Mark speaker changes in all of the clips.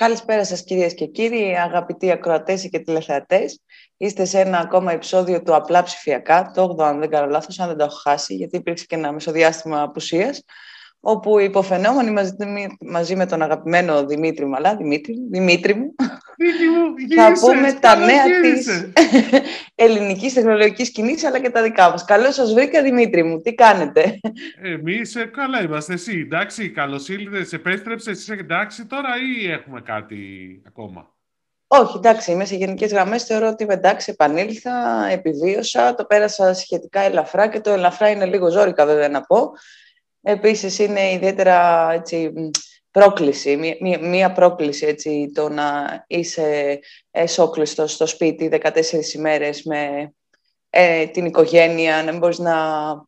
Speaker 1: Καλησπέρα σας κυρίες και κύριοι, αγαπητοί ακροατές και τηλεθεατές. Είστε σε ένα ακόμα επεισόδιο του Απλά Ψηφιακά, το 8ο αν δεν κάνω λάθος, αν δεν το έχω χάσει, γιατί υπήρξε και ένα μεσοδιάστημα απουσίας όπου οι υποφαινόμενοι μαζί, μαζί με τον αγαπημένο Δημήτρη Μαλά, Δημήτρη, Δημήτρη μου, θα πούμε τα νέα της ελληνικής τεχνολογικής σκηνής, αλλά και τα δικά μας. Καλώς σας βρήκα, Δημήτρη μου. Τι κάνετε;
Speaker 2: Εμείς ε, καλά είμαστε. Εσύ εντάξει, καλώς ήλθες, επέστρεψες, είσαι εντάξει τώρα ή έχουμε κάτι ακόμα;
Speaker 1: Όχι, εντάξει, είμαι σε γενικές γραμμές. Θεωρώ ότι είμαι εντάξει, επανήλθα, επιβίωσα, το πέρασα σχετικά ελαφρά και το ελαφρά είναι λίγο ζώρικα, βέβαια να πω. Επίσης είναι ιδιαίτερα έτσι, πρόκληση, μία, μία πρόκληση έτσι, το να είσαι εσόκλειστος στο σπίτι 14 ημέρες με ε, την οικογένεια, να μην μπορείς να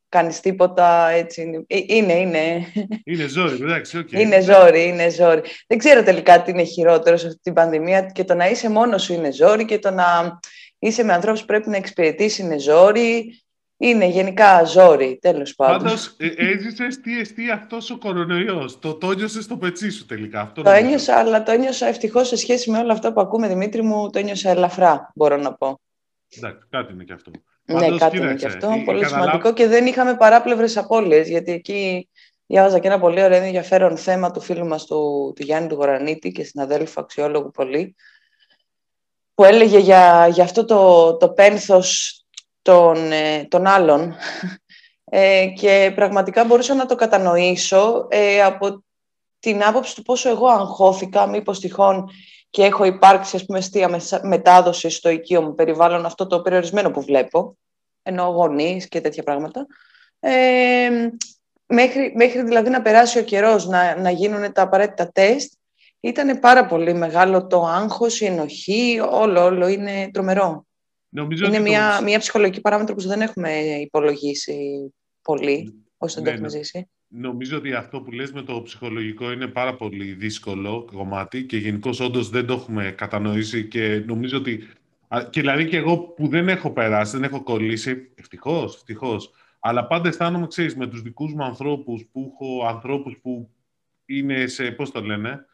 Speaker 1: κάνεις τίποτα, έτσι. Ε, είναι, είναι.
Speaker 2: Είναι ζόρι, εντάξει, okay.
Speaker 1: Είναι ζόρι, είναι ζόρι. Δεν ξέρω τελικά τι είναι χειρότερο σε αυτή την πανδημία και το να είσαι μόνος σου είναι ζόρι και το να είσαι με ανθρώπους που πρέπει να εξυπηρετήσει είναι ζόρι είναι γενικά ζόρι, τέλος πάντων.
Speaker 2: Πάντως, ε, έζησες τι εστί αυτός ο κορονοϊός. Το, το ένιωσες στο πετσί σου τελικά. Αυτό
Speaker 1: το ένιωσα, αλλά το ένιωσα ευτυχώς σε σχέση με όλα αυτά που ακούμε, Δημήτρη μου, το ένιωσα ελαφρά, μπορώ να πω.
Speaker 2: Εντάξει, κάτι είναι και αυτό.
Speaker 1: Ναι, Πάντως, κάτι κοίταξε, είναι και αυτό. Πολύ καταλάβ... σημαντικό και δεν είχαμε παράπλευρες απώλειες, γιατί εκεί διάβαζα και ένα πολύ ωραίο ενδιαφέρον θέμα του φίλου μας του, του Γιάννη του Γορανίτη και συναδέλφου αξιόλογου πολύ, που έλεγε για, για αυτό το, το πένθος των, ε, των άλλων ε, και πραγματικά μπορούσα να το κατανοήσω ε, από την άποψη του πόσο εγώ αγχώθηκα, μήπως τυχόν και έχω υπάρξει ας πούμε αιστεία μετάδοση στο οικείο μου περιβάλλον αυτό το περιορισμένο που βλέπω, ενώ γονείς και τέτοια πράγματα. Ε, μέχρι, μέχρι δηλαδή να περάσει ο καιρός, να, να γίνουν τα απαραίτητα τεστ, ήταν πάρα πολύ μεγάλο το άγχος, η ενοχή, όλο, όλο είναι τρομερό. Νομίζω είναι μια, το... μια ψυχολογική παράμετρο που δεν έχουμε υπολογίσει πολύ, όσο δεν το ναι, έχουμε ναι. ζήσει.
Speaker 2: Νομίζω ότι αυτό που λες με το ψυχολογικό είναι πάρα πολύ δύσκολο κομμάτι και γενικώς όντως δεν το έχουμε κατανοήσει και νομίζω ότι και δηλαδή και εγώ που δεν έχω περάσει, δεν έχω κολλήσει, ευτυχώς, ευτυχώς. Αλλά πάντα αισθάνομαι, ξέρεις, με τους δικούς μου ανθρώπους που έχω ανθρώπους που είναι σε, πώς το λένε,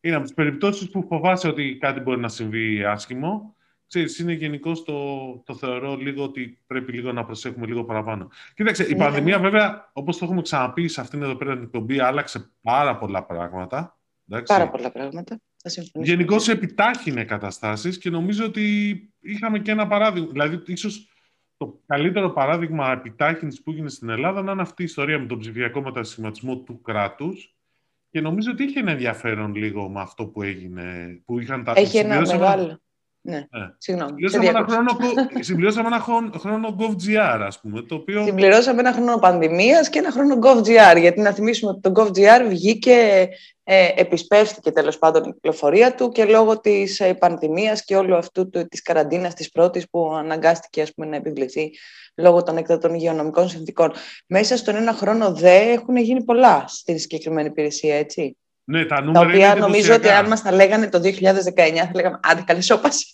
Speaker 2: είναι από τις περιπτώσεις που φοβάσαι ότι κάτι μπορεί να συμβεί άσχημο ξέρεις, είναι γενικώ το, το θεωρώ λίγο ότι πρέπει λίγο να προσέχουμε λίγο παραπάνω. Κοίταξε, η ναι. πανδημία βέβαια, όπως το έχουμε ξαναπεί σε αυτήν εδώ πέρα την εκπομπή, άλλαξε πάρα πολλά πράγματα.
Speaker 1: Εντάξει. Πάρα πολλά πράγματα.
Speaker 2: Γενικώ επιτάχυνε καταστάσεις και νομίζω ότι είχαμε και ένα παράδειγμα. Δηλαδή, ίσως το καλύτερο παράδειγμα επιτάχυνσης που έγινε στην Ελλάδα να είναι αυτή η ιστορία με τον ψηφιακό μετασχηματισμό του κράτους και νομίζω ότι είχε ένα ενδιαφέρον λίγο με αυτό που έγινε. Που είχαν τα
Speaker 1: Έχει ένα μεγάλο. Ναι, ναι. συγγνώμη.
Speaker 2: Συμπληρώσαμε ένα, χρόνο, συμπληρώσαμε ένα χρόνο GovGR, ας πούμε, το οποίο...
Speaker 1: Συμπληρώσαμε ένα χρόνο πανδημίας και ένα χρόνο GovGR, γιατί να θυμίσουμε ότι το GovGR βγήκε, ε, επισπεύστηκε τέλος πάντων η κυκλοφορία του και λόγω της ε, πανδημίας και όλου αυτού του, της καραντίνας της πρώτης που αναγκάστηκε ας πούμε, να επιβληθεί λόγω των εκτατών υγειονομικών συνθήκων. Μέσα στον ένα χρόνο δε έχουν γίνει πολλά στην συγκεκριμένη υπηρεσία, έτσι.
Speaker 2: Ναι, τα νούμερα
Speaker 1: τα οποία νομίζω ότι αν μας τα λέγανε το 2019 θα λέγαμε «Άντε καλή σώπασε».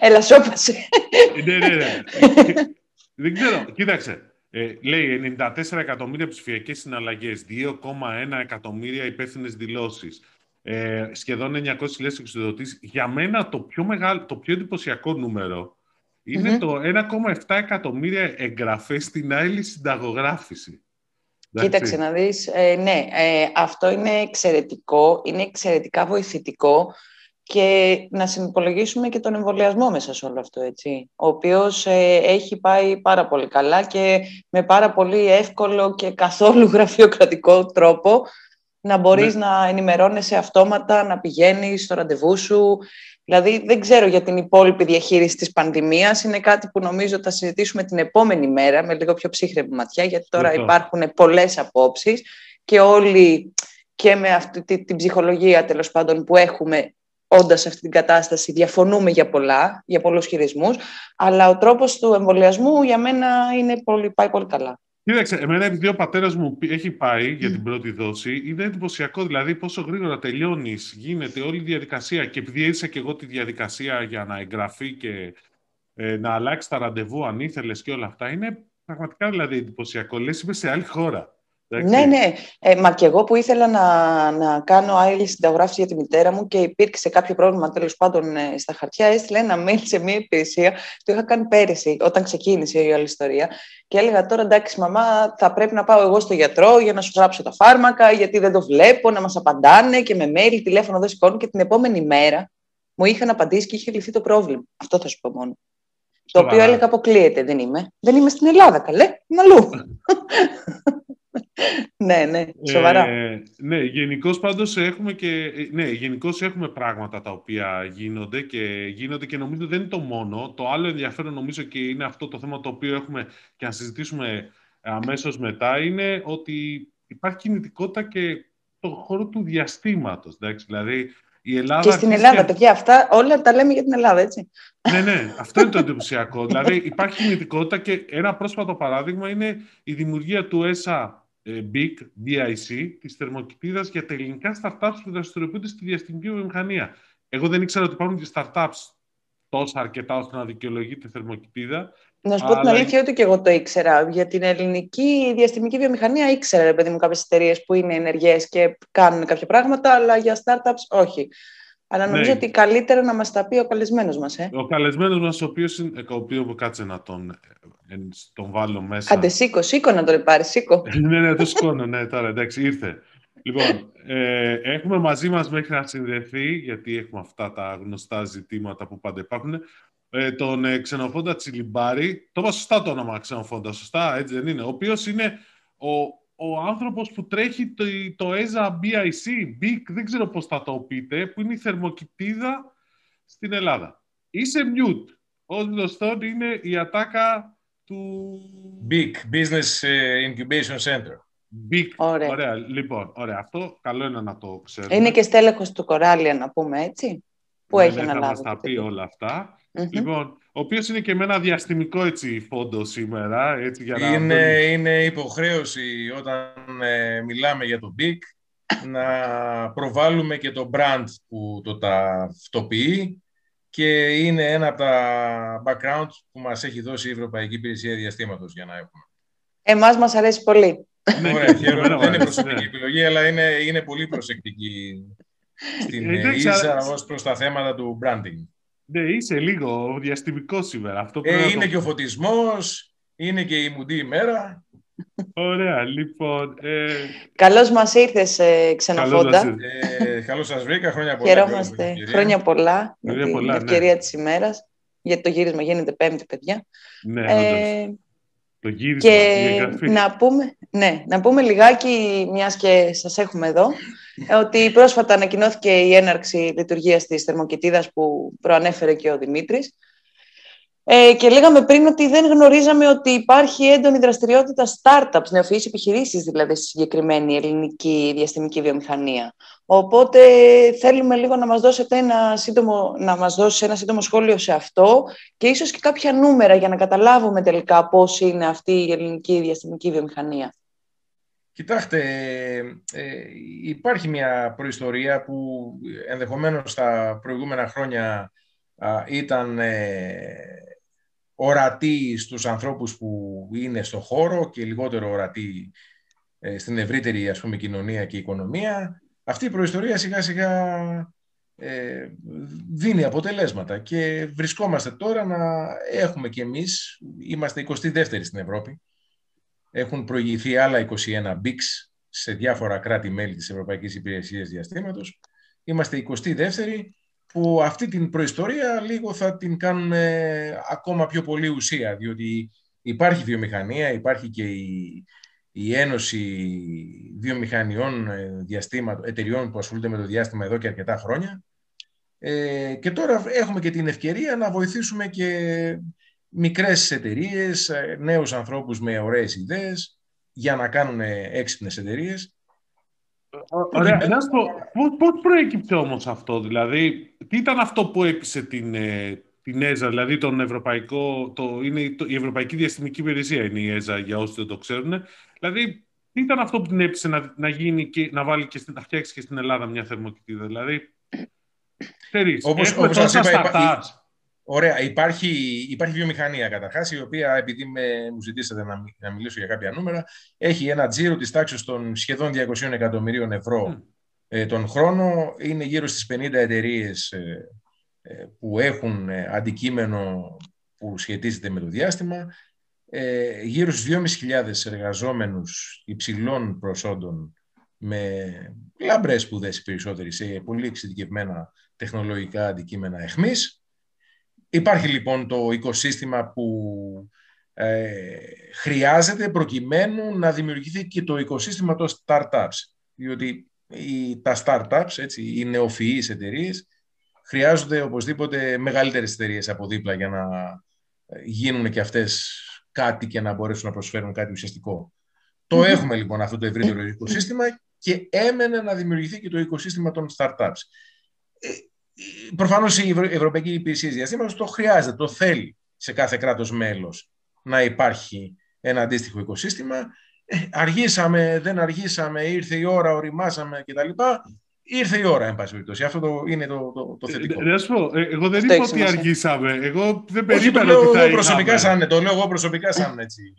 Speaker 1: Έλα σώπασε.
Speaker 2: ναι, ναι, ναι. Δεν ξέρω. Κοίταξε. Ε, λέει 94 εκατομμύρια ψηφιακές συναλλαγές, 2,1 εκατομμύρια υπεύθυνες δηλώσεις, ε, σχεδόν 900.000 εξοδοτήσεις. Για μένα το πιο, μεγάλο, το πιο εντυπωσιακό νούμερο είναι το 1,7 εκατομμύρια εγγραφές στην άλλη συνταγογράφηση.
Speaker 1: Κοίταξε να δεις, ε, ναι, ε, αυτό είναι εξαιρετικό, είναι εξαιρετικά βοηθητικό και να συνυπολογίσουμε και τον εμβολιασμό μέσα σε όλο αυτό, έτσι, ο οποίος ε, έχει πάει πάρα πολύ καλά και με πάρα πολύ εύκολο και καθόλου γραφειοκρατικό τρόπο να μπορείς ναι. να ενημερώνεσαι αυτόματα, να πηγαίνεις στο ραντεβού σου, Δηλαδή δεν ξέρω για την υπόλοιπη διαχείριση της πανδημίας. Είναι κάτι που νομίζω θα συζητήσουμε την επόμενη μέρα με λίγο πιο ψύχρεμη ματιά γιατί τώρα υπάρχουν πολλές απόψεις και όλοι και με αυτή την ψυχολογία τέλος πάντων που έχουμε όντας σε αυτή την κατάσταση διαφωνούμε για πολλά, για πολλούς χειρισμούς, αλλά ο τρόπος του εμβολιασμού για μένα είναι πολύ, πάει πολύ καλά.
Speaker 2: Κοίταξε, εμένα επειδή ο πατέρας μου έχει πάει για την πρώτη δόση, είναι εντυπωσιακό δηλαδή πόσο γρήγορα τελειώνεις, γίνεται όλη η διαδικασία. Και επειδή έζησα και εγώ τη διαδικασία για να εγγραφεί και ε, να αλλάξει τα ραντεβού αν ήθελες και όλα αυτά, είναι πραγματικά δηλαδή εντυπωσιακό. Λες, είμαι σε άλλη χώρα.
Speaker 1: Ναι, ναι. Ε, μα και εγώ που ήθελα να, να κάνω άλλη συνταγράφηση για τη μητέρα μου και υπήρξε κάποιο πρόβλημα τέλος πάντων ε, στα χαρτιά, έστειλε ένα mail σε μια υπηρεσία. Το είχα κάνει πέρυσι, όταν ξεκίνησε η όλη ιστορία. Και έλεγα τώρα εντάξει, μαμά, θα πρέπει να πάω εγώ στο γιατρό για να σου γράψω τα φάρμακα, γιατί δεν το βλέπω, να μας απαντάνε και με mail, τηλέφωνο δεν σηκώνουν. Και την επόμενη μέρα μου είχαν απαντήσει και είχε λυθεί το πρόβλημα. Αυτό θα σου πω μόνο. Το οποίο έλεγα αποκλείεται, δεν είμαι. Δεν είμαι στην Ελλάδα, καλέ, είμαι αλλού. ναι, ναι, σοβαρά. Ε,
Speaker 2: ναι, γενικώς πάντως έχουμε και, ναι, γενικώς έχουμε πράγματα τα οποία γίνονται και γίνονται και νομίζω δεν είναι το μόνο. Το άλλο ενδιαφέρον νομίζω και είναι αυτό το θέμα το οποίο έχουμε και να συζητήσουμε αμέσως μετά είναι ότι υπάρχει κινητικότητα και το χώρο του διαστήματος. Δηλαδή, η Ελλάδα
Speaker 1: και στην Ελλάδα, παιδιά, αυτά όλα τα λέμε για την Ελλάδα, έτσι.
Speaker 2: Ναι, ναι, αυτό είναι το εντυπωσιακό. δηλαδή, υπάρχει κινητικότητα και ένα πρόσφατο παράδειγμα είναι η δημιουργία του ΕΣΑ BIC, BIC, της θερμοκηπίδας για τα ελληνικά startups που δραστηριοποιούνται στη διαστημική βιομηχανία. Εγώ δεν ήξερα ότι υπάρχουν και startups τόσα αρκετά ώστε να δικαιολογείται θερμοκηπίδα.
Speaker 1: Να σου πω την αλήθεια, ότι και εγώ το ήξερα. Για την ελληνική διαστημική βιομηχανία ήξερα, ρε παιδί μου, κάποιες εταιρείες που είναι ενεργές και κάνουν κάποια πράγματα, αλλά για startups όχι. Αλλά νομίζω ναι. ότι καλύτερα να μας τα πει ο καλεσμένος μας. Ε.
Speaker 2: Ο καλεσμένος μας, ο οποίος είναι. Ο οποίος κάτσε να τον τον βάλω μέσα.
Speaker 1: Άντε, σήκω, σήκω να τον πάρει, σήκω.
Speaker 2: ναι, ναι, το σηκώνω, ναι, τώρα, εντάξει, ήρθε. Λοιπόν, ε, έχουμε μαζί μας μέχρι να συνδεθεί, γιατί έχουμε αυτά τα γνωστά ζητήματα που πάντα υπάρχουν, ε, τον ε, ξενοφόντα Τσιλιμπάρη. Το είπα σωστά το όνομα ξενοφόντα, σωστά, έτσι δεν είναι. Ο οποίος είναι ο, ο άνθρωπος που τρέχει το, το ESA BIC, BIC, δεν ξέρω πώς θα το πείτε, που είναι η θερμοκηπίδα στην Ελλάδα. Είσαι mute. Ως γνωστόν είναι η ατάκα του...
Speaker 3: Big Business ε, Incubation Center.
Speaker 2: Big. Ωραία. ωραία. Λοιπόν, ωραία. Αυτό καλό είναι να το ξέρουμε.
Speaker 1: Είναι και στέλεχος του Κοράλια, να πούμε έτσι, που ναι, έχει ναι, αναλάβει. Θα
Speaker 2: μας τα πει όλα Λοιπόν, ο οποίος είναι και με ένα διαστημικό έτσι, φόντο σήμερα. Έτσι, για να
Speaker 3: είναι, είναι υποχρέωση όταν ε, μιλάμε για το Big να προβάλλουμε και το brand που το ταυτοποιεί και είναι ένα από τα background που μας έχει δώσει η Ευρωπαϊκή Υπηρεσία Διαστήματος για να έχουμε.
Speaker 1: Εμάς μας αρέσει πολύ.
Speaker 3: Ναι, Ωραία, χαίρομαι. Δεν είναι προσωπική επιλογή, αλλά είναι, είναι πολύ προσεκτική στην ίσα ως προς τα θέματα του branding.
Speaker 2: Ναι, είσαι λίγο διαστημικός σήμερα. Αυτό
Speaker 3: ε, είναι και ο φωτισμός, είναι και η μουντή ημέρα.
Speaker 2: Ωραία, λοιπόν. Ε...
Speaker 1: Καλώς μας ήρθες, ε, ξενοφόντα.
Speaker 3: Ε, Καλώς σας βρήκα, χρόνια πολλά.
Speaker 1: Χαιρόμαστε. Χρόνια πολλά για την πολλά, ευκαιρία ναι. της ημέρας. Γιατί το γύρισμα γίνεται Πέμπτη, παιδιά.
Speaker 2: Ναι, ε, το γύρισμα.
Speaker 1: Και να πούμε, ναι, να πούμε λιγάκι, μιας και σας έχουμε εδώ, ότι πρόσφατα ανακοινώθηκε η έναρξη λειτουργίας της θερμοκοιτίδας που προανέφερε και ο Δημήτρης. Ε, και λέγαμε πριν ότι δεν γνωρίζαμε ότι υπάρχει έντονη δραστηριότητα startups, νεοφυείς επιχειρήσεις δηλαδή στη συγκεκριμένη ελληνική διαστημική βιομηχανία. Οπότε θέλουμε λίγο να μας δώσετε ένα σύντομο, να μας δώσεις ένα σύντομο σχόλιο σε αυτό και ίσως και κάποια νούμερα για να καταλάβουμε τελικά πώς είναι αυτή η ελληνική διαστημική βιομηχανία.
Speaker 3: Κοιτάξτε, ε, υπάρχει μια προϊστορία που ενδεχομένως τα προηγούμενα χρόνια ήταν ε, ορατή στους ανθρώπους που είναι στο χώρο και λιγότερο ορατή ε, στην ευρύτερη ας πούμε, κοινωνία και οικονομία, αυτή η προϊστορία σιγά σιγά ε, δίνει αποτελέσματα και βρισκόμαστε τώρα να έχουμε κι εμείς, είμαστε 22η στην Ευρώπη, έχουν προηγηθεί άλλα 21 BICS σε διάφορα κράτη-μέλη της Ευρωπαϊκής Υπηρεσίας Διαστήματος, είμαστε 22η που αυτή την προϊστορία λίγο θα την κάνουν ακόμα πιο πολύ ουσία, διότι υπάρχει βιομηχανία, υπάρχει και η, η Ένωση Βιομηχανιών ε, διαστήμα, εταιριών που ασχολούνται με το διάστημα εδώ και αρκετά χρόνια. Ε, και τώρα έχουμε και την ευκαιρία να βοηθήσουμε και μικρές εταιρείες, ε, νέους ανθρώπους με ωραίες ιδέες για να κάνουν έξυπνες εταιρείες.
Speaker 2: Ωραία, να σου πω, πώς, προέκυψε όμως αυτό, δηλαδή, τι ήταν αυτό που έπεισε την, ε, την ΕΖΑ, δηλαδή τον Ευρωπαϊκό, το, είναι το, η Ευρωπαϊκή Διαστημική Υπηρεσία είναι η ΕΖΑ για όσοι δεν το ξέρουν, δηλαδή, τι ήταν αυτό που την έπεισε να, να γίνει και να βάλει και στην, να φτιάξει και στην Ελλάδα μια θερμοκοιτίδα, δηλαδή, ξέρεις,
Speaker 3: όπως, όπως σας είπα, Ωραία. Υπάρχει, υπάρχει βιομηχανία καταρχάς, η οποία, επειδή με, μου ζητήσατε να, να μιλήσω για κάποια νούμερα, έχει ένα τζίρο της τάξης των σχεδόν 200 εκατομμυρίων ευρώ ε, τον χρόνο. Είναι γύρω στις 50 εταιρείες ε, ε, που έχουν ε, αντικείμενο που σχετίζεται με το διάστημα. Ε, γύρω στους 2.500 εργαζόμενους υψηλών προσόντων με λαμπρές σπουδές περισσότεροι σε πολύ εξειδικευμένα τεχνολογικά αντικείμενα εχμής. Υπάρχει λοιπόν το οικοσύστημα που ε, χρειάζεται προκειμένου να δημιουργηθεί και το οικοσύστημα των startups. Διότι οι, τα startups, έτσι, οι νεοφυείς εταιρείες, χρειάζονται οπωσδήποτε μεγαλύτερες εταιρείες από δίπλα για να γίνουν και αυτές κάτι και να μπορέσουν να προσφέρουν κάτι ουσιαστικό. Το έχουμε λοιπόν αυτό το ευρύτερο οικοσύστημα και έμενε να δημιουργηθεί και το οικοσύστημα των startups. Ε, Προφανώς η Ευρωπαϊκή Υπηρεσία Διαστήματο το χρειάζεται, το θέλει σε κάθε κράτος μέλος να υπάρχει ένα αντίστοιχο οικοσύστημα. Ε, αργήσαμε, δεν αργήσαμε, ήρθε η ώρα, οριμάσαμε κτλ. Ήρθε η ώρα, εν πάση περιπτώσει. Αυτό το, είναι το, το, το θετικό.
Speaker 2: Ε, πω, ε, εγώ δεν είπα ότι αργήσαμε. Εγώ δεν περίμενα ότι θα
Speaker 3: προσωπικά σαν, Το λέω εγώ προσωπικά σαν έτσι.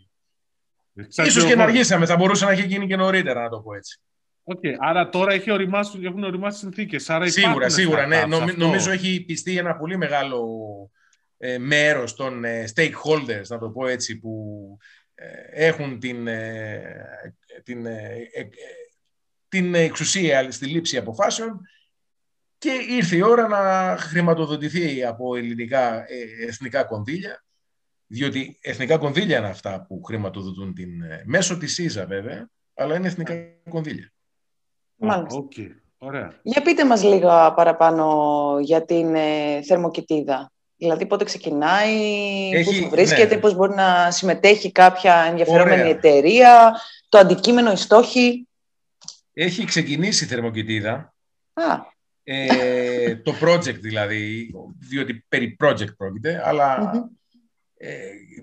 Speaker 3: Ίσως και να αργήσαμε. Θα μπορούσε να έχει γίνει και νωρίτερα, να το πω έτσι.
Speaker 2: Okay. Άρα τώρα έχει οριμάσει, έχουν οριμάσει συνθήκες.
Speaker 3: Σίγουρα, σίγουρα. Ναι. νομίζω έχει πιστεί ένα πολύ μεγάλο ε, μέρος των ε, stakeholders, να το πω έτσι, που ε, έχουν την, ε, την, την εξουσία στη λήψη αποφάσεων και ήρθε η ώρα να χρηματοδοτηθεί από ελληνικά εθνικά κονδύλια διότι εθνικά κονδύλια είναι αυτά που χρηματοδοτούν την, μέσω της ΣΥΖΑ βέβαια, αλλά είναι εθνικά κονδύλια.
Speaker 1: Μάλιστα. Okay. Ωραία. Για πείτε μας λίγο παραπάνω για την ε, θερμοκοιτίδα. Δηλαδή πότε ξεκινάει, Έχει, πού βρίσκεται, ναι. πώς μπορεί να συμμετέχει κάποια ενδιαφερόμενη Ωραία. εταιρεία, το αντικείμενο, οι στόχοι.
Speaker 3: Έχει ξεκινήσει η θερμοκοιτίδα. Α. Ε, το project δηλαδή, διότι περί project πρόκειται, αλλά ε,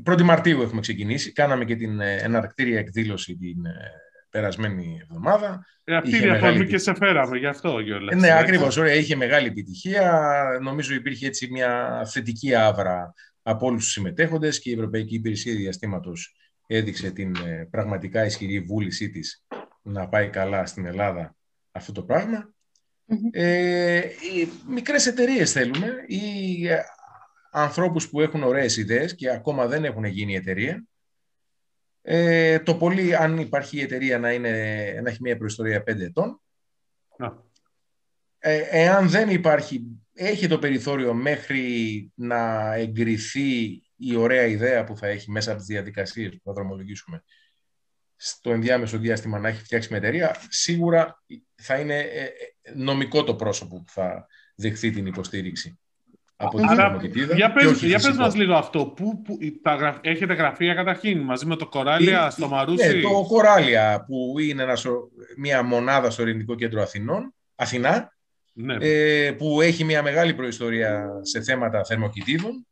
Speaker 3: 1η Μαρτίου έχουμε ξεκινήσει. Κάναμε και την ε, εναρκτήρια εκδήλωση την ε, περασμένη εβδομάδα.
Speaker 2: Ε, αυτή η αφορμή και σε φέραμε, γι' αυτό
Speaker 3: Γιώργος. Ναι, ακριβώς. Είχε μεγάλη επιτυχία. Νομίζω υπήρχε έτσι μια θετική άβρα από όλους τους συμμετέχοντες και η Ευρωπαϊκή Υπηρεσία Διαστήματος έδειξε την ε, πραγματικά ισχυρή βούλησή της να πάει καλά στην Ελλάδα αυτό το πραγμα Ε, οι μικρές εταιρείες θέλουμε ή ε, ανθρώπους που έχουν ωραίες ιδέες και ακόμα δεν έχουν γίνει εταιρεία ε, το πολύ, αν υπάρχει η εταιρεία να, είναι, να έχει μια προϊστορία 5 ετών. Ε, εάν δεν υπάρχει, έχει το περιθώριο μέχρι να εγκριθεί η ωραία ιδέα που θα έχει μέσα από τις διαδικασίες που θα δρομολογήσουμε στο ενδιάμεσο διάστημα να έχει φτιάξει μια εταιρεία, σίγουρα θα είναι ε, ε, νομικό το πρόσωπο που θα δεχθεί την υποστήριξη
Speaker 2: από την Άρα, Για πες, για πες μας λίγο αυτό. Πού, που, τα, έχετε γραφεία καταρχήν; Μαζί με το Κοράλια στο Μαρούσι;
Speaker 3: Ναι, το Κοράλια που είναι ένα, μια μονάδα στο Ελληνικό Κέντρο Αθηνών, Αθηνά ναι. ε, που έχει μια μεγάλη προϊστορία σε θέματα θερμοκοιτίδων.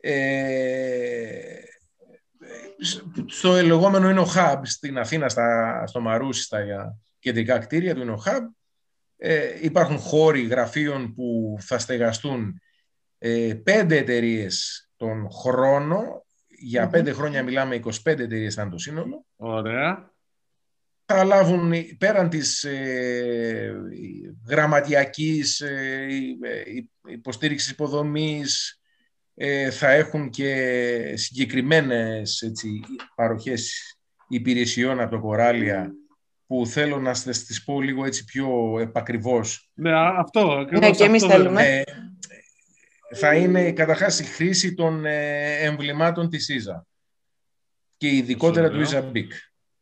Speaker 3: Ε, στο λεγόμενο είναι ο Hub στην Αθήνα, στα, στο Μαρούσι, στα κεντρικά κτίρια του είναι ο Hub. Ε, υπάρχουν χώροι γραφείων που θα στεγαστούν ε, πέντε εταιρείες τον χρόνο. Για πέντε χρόνια μιλάμε 25 εταιρείες ήταν το σύνολο.
Speaker 2: Ωραία.
Speaker 3: Θα λάβουν πέραν της ε, γραμματιακής ε, ε υποστήριξης υποδομής, ε, θα έχουν και συγκεκριμένες έτσι, παροχές υπηρεσιών από το Κοράλια που θέλω να σας πω λίγο έτσι πιο επακριβώς.
Speaker 2: Ναι, αυτό.
Speaker 1: Ναι, και εμείς θέλουμε
Speaker 3: θα είναι καταρχάς η χρήση των ε, εμβλημάτων της ΙΖΑ και ειδικότερα του ΙΖΑ Big.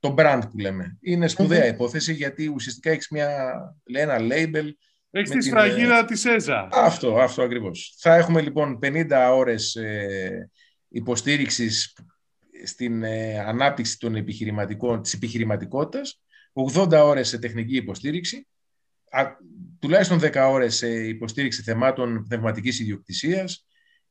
Speaker 3: Το brand που λέμε. Είναι σπουδαία υπόθεση γιατί ουσιαστικά έχεις μια, ένα label
Speaker 2: έχεις τη σφραγίδα ε, της ΕΖΑ.
Speaker 3: Αυτό, αυτό ακριβώς. Θα έχουμε λοιπόν 50 ώρες ε, υποστήριξης στην ε, ανάπτυξη των επιχειρηματικών, της επιχειρηματικότητας, 80 ώρες σε τεχνική υποστήριξη, τουλάχιστον 10 ώρες σε υποστήριξη θεμάτων πνευματικής ιδιοκτησίας,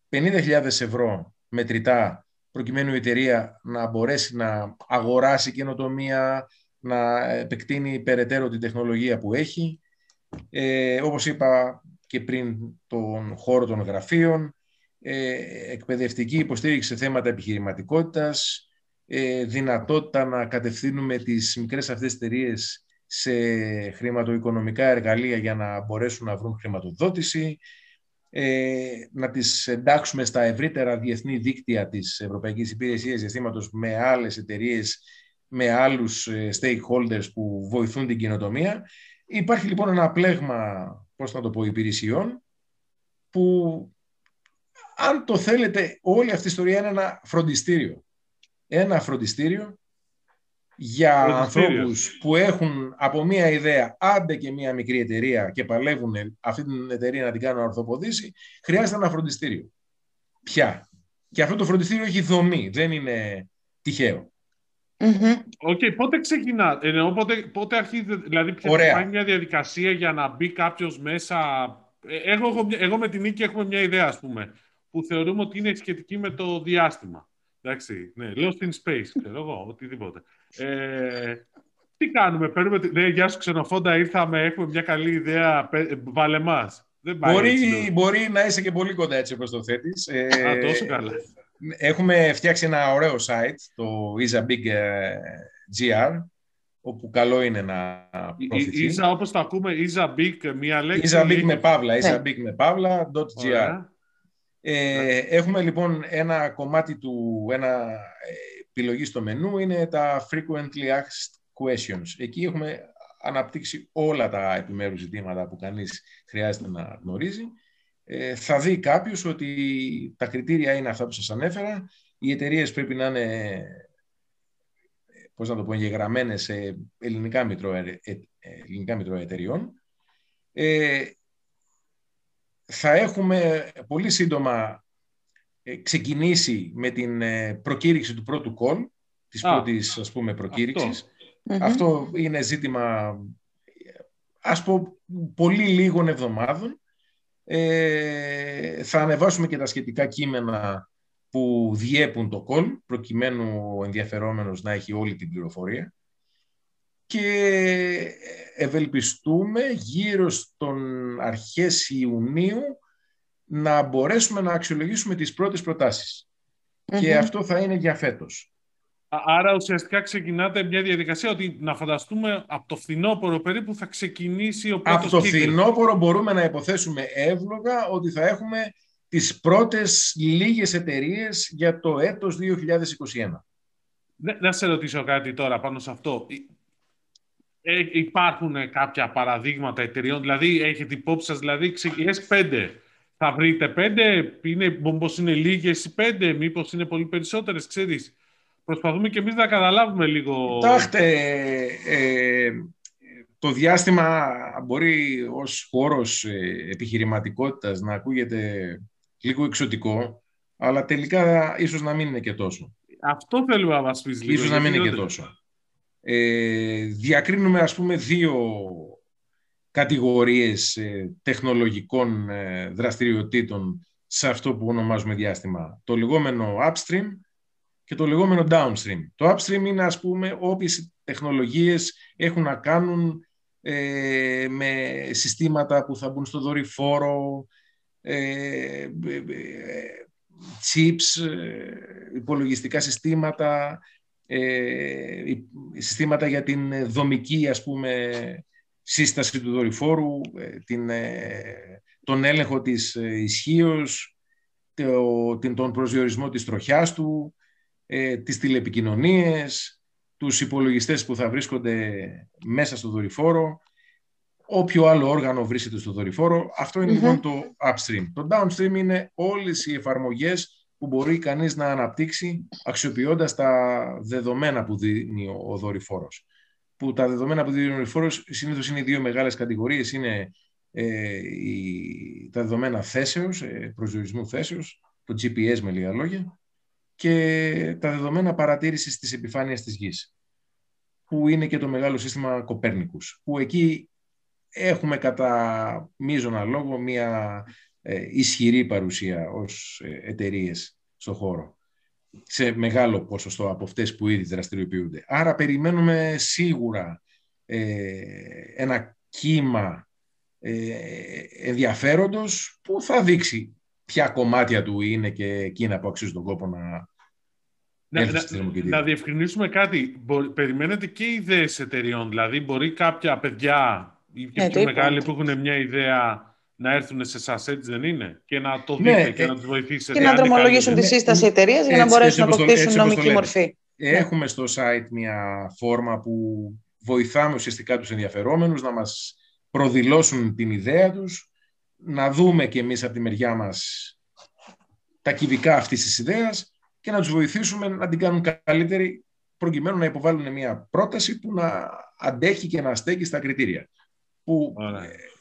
Speaker 3: 50.000 ευρώ μετρητά προκειμένου η εταιρεία να μπορέσει να αγοράσει καινοτομία, να επεκτείνει περαιτέρω την τεχνολογία που έχει. Ε, όπως είπα και πριν τον χώρο των γραφείων, ε, εκπαιδευτική υποστήριξη σε θέματα επιχειρηματικότητας, ε, δυνατότητα να κατευθύνουμε τις μικρές αυτές εταιρείες σε χρηματοοικονομικά εργαλεία για να μπορέσουν να βρουν χρηματοδότηση, ε, να τις εντάξουμε στα ευρύτερα διεθνή δίκτυα της Ευρωπαϊκής Υπηρεσίας Διαστήματος με άλλες εταιρείες, με άλλους ε, stakeholders που βοηθούν την κοινοτομία. Υπάρχει λοιπόν ένα πλέγμα, πώς να το πω, υπηρεσιών που αν το θέλετε όλη αυτή η ιστορία είναι ένα φροντιστήριο. Ένα φροντιστήριο για ανθρώπους που έχουν από μία ιδέα άντε και μία μικρή εταιρεία και παλεύουν αυτή την εταιρεία να την κάνουν ορθοποδήσει, χρειάζεται ένα φροντιστήριο. Ποια. Και αυτό το φροντιστήριο έχει δομή, δεν είναι τυχαίο.
Speaker 2: OK, okay, πότε ξεκινά, εννοώ πότε, πότε αρχίζει, δηλαδή ποια μια διαδικασία για να μπει κάποιος μέσα. Ε, εγώ, εγώ με την Νίκη έχουμε μια ιδέα, ας πούμε, που θεωρούμε ότι είναι σχετική με το διάστημα. Εντάξει, ναι, λέω στην space, ξέρω εγώ, οτιδήποτε. Ε, τι κάνουμε, παίρνουμε. Ναι, γεια σου ξενοφόντα, ήρθαμε, έχουμε μια καλή ιδέα. Βάλε μας.
Speaker 3: Μπορεί, μπορεί να είσαι και πολύ κοντά έτσι όπως το θέτεις.
Speaker 2: Ε, Α, τόσο καλά.
Speaker 3: Έχουμε φτιάξει ένα ωραίο site, το Isabig ε, GR, όπου καλό είναι να
Speaker 2: προωθηθεί. Ιζα, όπως το ακούμε, Isabig, μία λέξη.
Speaker 3: Isabig με παύλα, Isabig με παύλα, .gr. Ε, έχουμε λοιπόν ένα κομμάτι του, ένα επιλογή στο μενού είναι τα frequently asked questions. Εκεί έχουμε αναπτύξει όλα τα επιμέρους ζητήματα που κανείς χρειάζεται να γνωρίζει. Ε, θα δει κάποιος ότι τα κριτήρια είναι αυτά που σας ανέφερα. Οι εταιρείες πρέπει να είναι πώς να το πω, εγγεγραμμένες σε ελληνικά μητρώα, ε, ε, ελληνικά μητρώα εταιριών. Ε, θα έχουμε πολύ σύντομα ε, ξεκινήσει με την ε, προκήρυξη του πρώτου call, της Α, πρώτης ας πούμε προκήρυξης. Αυτό. είναι ζήτημα ας πω πολύ λίγων εβδομάδων. Ε, θα ανεβάσουμε και τα σχετικά κείμενα που διέπουν το call, προκειμένου ο ενδιαφερόμενος να έχει όλη την πληροφορία. Και ευελπιστούμε γύρω στον αρχές Ιουνίου να μπορέσουμε να αξιολογήσουμε τις πρώτες Και αυτό θα είναι για φέτος.
Speaker 2: Άρα ουσιαστικά ξεκινάτε μια διαδικασία ότι να φανταστούμε από το φθινόπωρο περίπου θα ξεκινήσει ο πρώτος
Speaker 3: Από το κύκλος. φθινόπωρο μπορούμε να υποθέσουμε εύλογα ότι θα έχουμε τις πρώτες λίγες εταιρείες για το έτος 2021.
Speaker 2: Ναι, να σε ρωτήσω κάτι τώρα πάνω σε αυτό. Ε, υπάρχουν κάποια παραδείγματα εταιρεών, δηλαδή έχετε υπόψη σας, δηλαδή ξεκινήσει πέντε θα βρείτε πέντε, είναι, μήπως είναι λίγες οι πέντε, μήπως είναι πολύ περισσότερες, ξέρεις. Προσπαθούμε και εμείς να καταλάβουμε λίγο...
Speaker 3: Κοιτάξτε, ε, το διάστημα μπορεί ως χώρος ε, επιχειρηματικότητας να ακούγεται λίγο εξωτικό, αλλά τελικά ίσως να μην είναι και τόσο.
Speaker 2: Αυτό θέλουμε να μας πεις λίγο.
Speaker 3: Ίσως να μην είναι και τόσο. Ε, διακρίνουμε, ας πούμε, δύο κατηγορίες ε, τεχνολογικών ε, δραστηριοτήτων σε αυτό που ονομάζουμε διάστημα. Το λεγόμενο upstream και το λεγόμενο downstream. Το upstream είναι ας πούμε όποιες τεχνολογίες έχουν να κάνουν ε, με συστήματα που θα μπουν στο δορυφόρο, ε, chips, υπολογιστικά συστήματα, συστήματα για την δομική ας πούμε σύσταση του δορυφόρου, ε, την, ε, τον έλεγχο της ε, ισχύως, τον προσδιορισμό της τροχιάς του, τις τηλεπικοινωνίες, τους υπολογιστές που θα βρίσκονται μέσα στο δορυφόρο, όποιο άλλο όργανο βρίσκεται στο δορυφόρο. Αυτό λοιπόν το upstream. Το downstream είναι όλες οι εφαρμογές που μπορεί κανείς να αναπτύξει αξιοποιώντας τα δεδομένα που δίνει ο δορυφόρος που τα δεδομένα που δίνει ο φόρος συνήθως είναι δύο μεγάλες κατηγορίες. Είναι ε, η, τα δεδομένα θέσεως, ε, προσδιορισμού θέσεως, το GPS με λίγα λόγια, και τα δεδομένα παρατήρησης της επιφάνειας της γης, που είναι και το μεγάλο σύστημα Κοπέρνικους, που εκεί έχουμε κατά μείζωνα λόγο μια ε, ισχυρή παρουσία ως ε, εταιρείες στον χώρο σε μεγάλο ποσοστό από αυτές που ήδη δραστηριοποιούνται. Άρα περιμένουμε σίγουρα ε, ένα κύμα ε, ενδιαφέροντος που θα δείξει ποια κομμάτια του είναι και εκείνα που αξίζουν τον κόπο να,
Speaker 2: να, να, να διευκρινίσουμε κάτι. περιμένετε και ιδέες εταιριών. Δηλαδή, μπορεί κάποια παιδιά ή και πιο μεγάλοι που έχουν μια ιδέα να έρθουν σε εσάς, έτσι δεν είναι, και να το ναι, δείτε και ε, να τους βοηθήσετε.
Speaker 1: Και να δρομολογήσουν τη σύσταση εταιρείας για να μπορέσουν να αποκτήσουν νομική μορφή.
Speaker 3: Έχουμε στο site μια φόρμα που βοηθάμε ουσιαστικά τους ενδιαφερόμενους να μας προδηλώσουν την ιδέα τους, να δούμε και εμείς από τη μεριά μας τα κυβικά αυτής της ιδέας και να τους βοηθήσουμε να την κάνουν καλύτερη προκειμένου να υποβάλουν μια πρόταση που να αντέχει και να στέκει στα κριτήρια. Που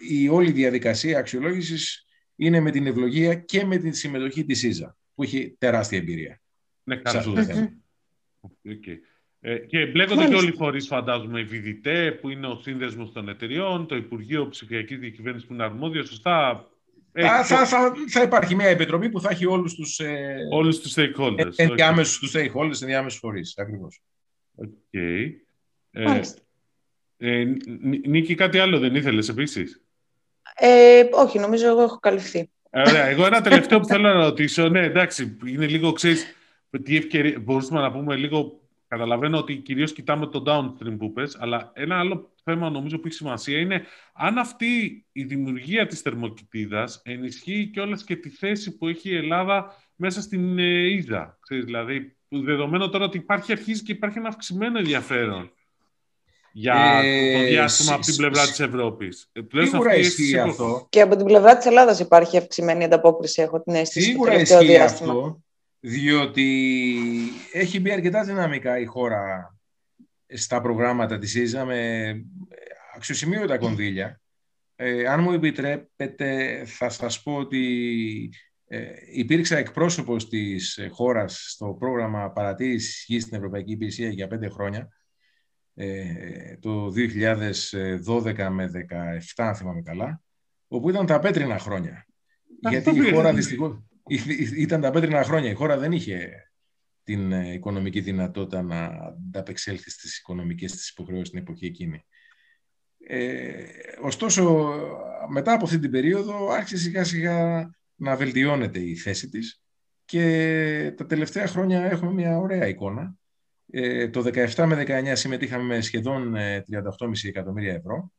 Speaker 3: η όλη διαδικασία αξιολόγησης είναι με την ευλογία και με τη συμμετοχή της ΙΖΑ, που έχει τεράστια εμπειρία
Speaker 2: ναι, σε αυτό το θέμα. Okay. Ε, και μπλέκονται και όλοι οι φορείς, φαντάζομαι, η ΒΙΔΙΤΕ, που είναι ο σύνδεσμος των εταιριών, το Υπουργείο Ψηφιακής Διακυβέρνησης που είναι αρμόδιο, σωστά;
Speaker 3: Θα, θα, θα, θα, υπάρχει μια επιτροπή που θα έχει όλους τους. Ε,
Speaker 2: όλους τους stakeholders.
Speaker 3: Ε, ενδιάμεσους okay. stakeholders, ενδιάμεσους φορείς. Ακριβώς.
Speaker 2: Okay. Ε, ε, Νίκη, κάτι άλλο δεν ήθελες επίσης;
Speaker 1: Ε, όχι, νομίζω εγώ έχω καλυφθεί.
Speaker 2: Ε, ωραία. Εγώ ένα τελευταίο που θέλω να ρωτήσω. Ναι, εντάξει, είναι λίγο, ξέρεις, τι ευκαιρία. Μπορούμε να πούμε λίγο Καταλαβαίνω ότι κυρίως κοιτάμε το downstream που πες, αλλά ένα άλλο θέμα νομίζω που έχει σημασία είναι αν αυτή η δημιουργία της θερμοκοιτίδας ενισχύει και όλες και τη θέση που έχει η Ελλάδα μέσα στην ε, Ίζα. Ξέρεις, δηλαδή, δεδομένου τώρα ότι υπάρχει, αρχίζει και υπάρχει ένα αυξημένο ενδιαφέρον για ε, το διάστημα από την πλευρά της Ευρώπης.
Speaker 3: Ε, Σίγουρα ισχύει αυτό.
Speaker 1: Και από την πλευρά της Ελλάδας υπάρχει αυξημένη ανταπόκριση, έχω την αίσθηση.
Speaker 3: Σίγουρα ισχύει αυτό διότι έχει μπει αρκετά δυναμικά η χώρα στα προγράμματα της ΙΖΑ με αξιοσημείωτα κονδύλια. Ε, αν μου επιτρέπετε, θα σας πω ότι ε, υπήρξα εκπρόσωπος της χώρας στο πρόγραμμα παρατήρησης γης στην Ευρωπαϊκή Υπηρεσία για πέντε χρόνια, ε, το 2012 με 2017, αν θυμάμαι καλά, όπου ήταν τα πέτρινα χρόνια. Γιατί η χώρα δυστυχώς ήταν τα πέτρινα χρόνια. Η χώρα δεν είχε την ε, οικονομική δυνατότητα να ανταπεξέλθει στις οικονομικές της υποχρεώσεις στην εποχή εκείνη. Ε, ωστόσο, μετά από αυτή την περίοδο άρχισε σιγά σιγά να βελτιώνεται η θέση της και τα τελευταία χρόνια έχουμε μια ωραία εικόνα. Ε, το 17 με 19 συμμετείχαμε με σχεδόν 38,5 ε, εκατομμύρια ευρώ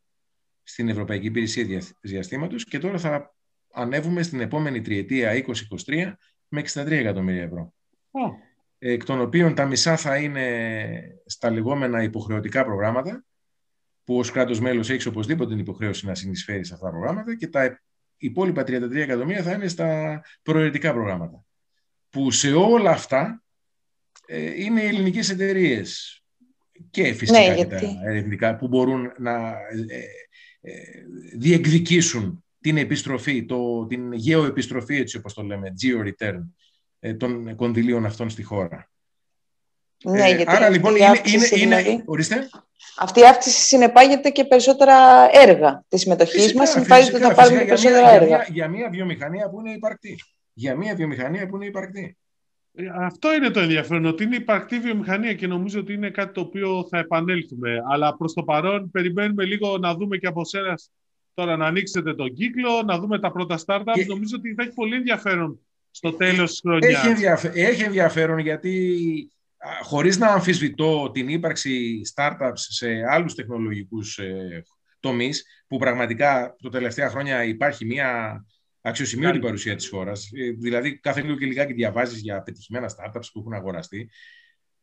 Speaker 3: στην Ευρωπαϊκή Υπηρεσία Διαστήματος και τώρα θα ανέβουμε στην επόμενη τριετία 2023 με 63 εκατομμύρια ευρώ. Oh. Εκ των οποίων τα μισά θα είναι στα λεγόμενα υποχρεωτικά προγράμματα, που ως κράτος μέλος έχεις οπωσδήποτε την υποχρέωση να συνεισφέρεις σε αυτά τα προγράμματα και τα υπόλοιπα 33 εκατομμύρια θα είναι στα προαιρετικά προγράμματα. Που σε όλα αυτά ε, είναι ελληνικές εταιρείες και φυσικά ναι, και τα ερευνητικά που μπορούν να ε, ε, διεκδικήσουν την επιστροφή, το, την γεωεπιστροφή, έτσι όπως το λέμε, geo-return, ε, των κονδυλίων αυτών στη χώρα.
Speaker 1: Ναι, ε, γιατί
Speaker 3: άρα λοιπόν είναι, είναι, δηλαδή,
Speaker 1: ορίστε. Αυτή η αύξηση συνεπάγεται και περισσότερα έργα της συμμετοχή μας. Συνεπάγεται ότι θα πάρουμε περισσότερα
Speaker 3: για
Speaker 1: έργα.
Speaker 3: Για, για, μια βιομηχανία που είναι υπαρκτή. Για μια βιομηχανία που είναι υπαρκτή.
Speaker 2: Ε, αυτό είναι το ενδιαφέρον, ότι είναι υπαρκτή βιομηχανία και νομίζω ότι είναι κάτι το οποίο θα επανέλθουμε. Αλλά προς το παρόν περιμένουμε λίγο να δούμε και από σένας τώρα να ανοίξετε τον κύκλο, να δούμε τα πρώτα startups. Και... Νομίζω ότι θα έχει πολύ ενδιαφέρον στο τέλος της χρονιάς.
Speaker 3: Έχει, ενδιαφέρον, έχει ενδιαφέρον γιατί χωρίς να αμφισβητώ την ύπαρξη startups σε άλλους τεχνολογικούς ε, τομείς, που πραγματικά το τελευταία χρόνια υπάρχει μια αξιοσημείωτη παρουσία της χώρας. Ε, δηλαδή, κάθε λίγο και λιγάκι διαβάζεις για πετυχημένα startups που έχουν αγοραστεί.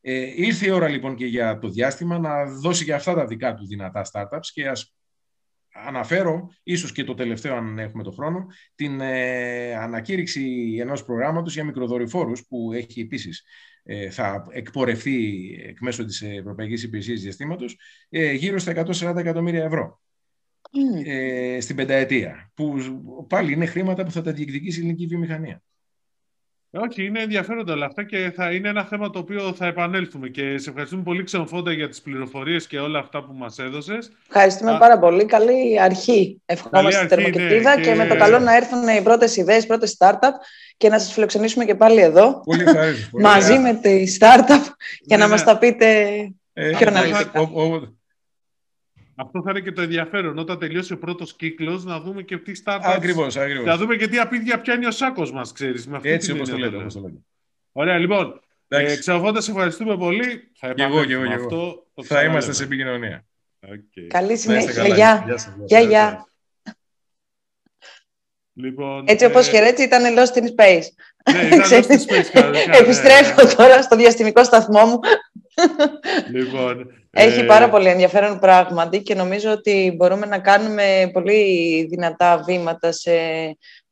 Speaker 3: Ε, ήρθε η ώρα λοιπόν και για το διάστημα να δώσει και αυτά τα δικά του δυνατά startups και ας αναφέρω, ίσως και το τελευταίο αν έχουμε το χρόνο, την ε, ανακήρυξη ενός προγράμματος για μικροδορυφόρους που έχει επίσης ε, θα εκπορευτεί εκ μέσω της Ευρωπαϊκής Υπηρεσίας Διαστήματος ε, γύρω στα 140 εκατομμύρια ευρώ ε, στην πενταετία, που πάλι είναι χρήματα που θα τα διεκδικήσει η ελληνική βιομηχανία.
Speaker 2: Όχι, είναι ενδιαφέροντα όλα αυτά και θα είναι ένα θέμα το οποίο θα επανέλθουμε. Και σε ευχαριστούμε πολύ, Ξενοφόντα, για τις πληροφορίες και όλα αυτά που μας έδωσες.
Speaker 1: Ευχαριστούμε πάρα πολύ. Καλή αρχή. Ευχόμαστε στη Θερμοκοιτίδα ναι, και... και... με το καλό να έρθουν οι πρώτες ιδέες, οι πρώτες startup και να σας φιλοξενήσουμε και πάλι εδώ.
Speaker 3: Πολύ
Speaker 1: μαζί με τη startup για να ναι, μας ναι. τα πείτε ε, πιο αναλυτικά.
Speaker 2: Αυτό θα είναι και το ενδιαφέρον. Όταν τελειώσει ο πρώτος κύκλος, να δούμε και τι startups.
Speaker 3: Ακριβώς, ακριβώς.
Speaker 2: Να δούμε και τι απίδια πιάνει ο σάκος μας, ξέρεις.
Speaker 3: Έτσι όπως το λέτε.
Speaker 2: Ωραία, λοιπόν. Ε, Ξαφώντα, ευχαριστούμε πολύ.
Speaker 3: Θα και εγώ, και εγώ, αυτό. Θα είμαστε σε επικοινωνία.
Speaker 1: Okay. Καλή συνέχεια. Γεια. Γεια.
Speaker 2: Λοιπόν,
Speaker 1: Έτσι ε... όπως χαιρέτησε ήταν Lost in Space.
Speaker 2: Ναι, ήταν Lost in Space.
Speaker 1: Ναι. Επιστρέφω τώρα στο διαστημικό σταθμό μου.
Speaker 2: Λοιπόν,
Speaker 1: Έχει ε... πάρα πολύ ενδιαφέρον πράγματι και νομίζω ότι μπορούμε να κάνουμε πολύ δυνατά βήματα σε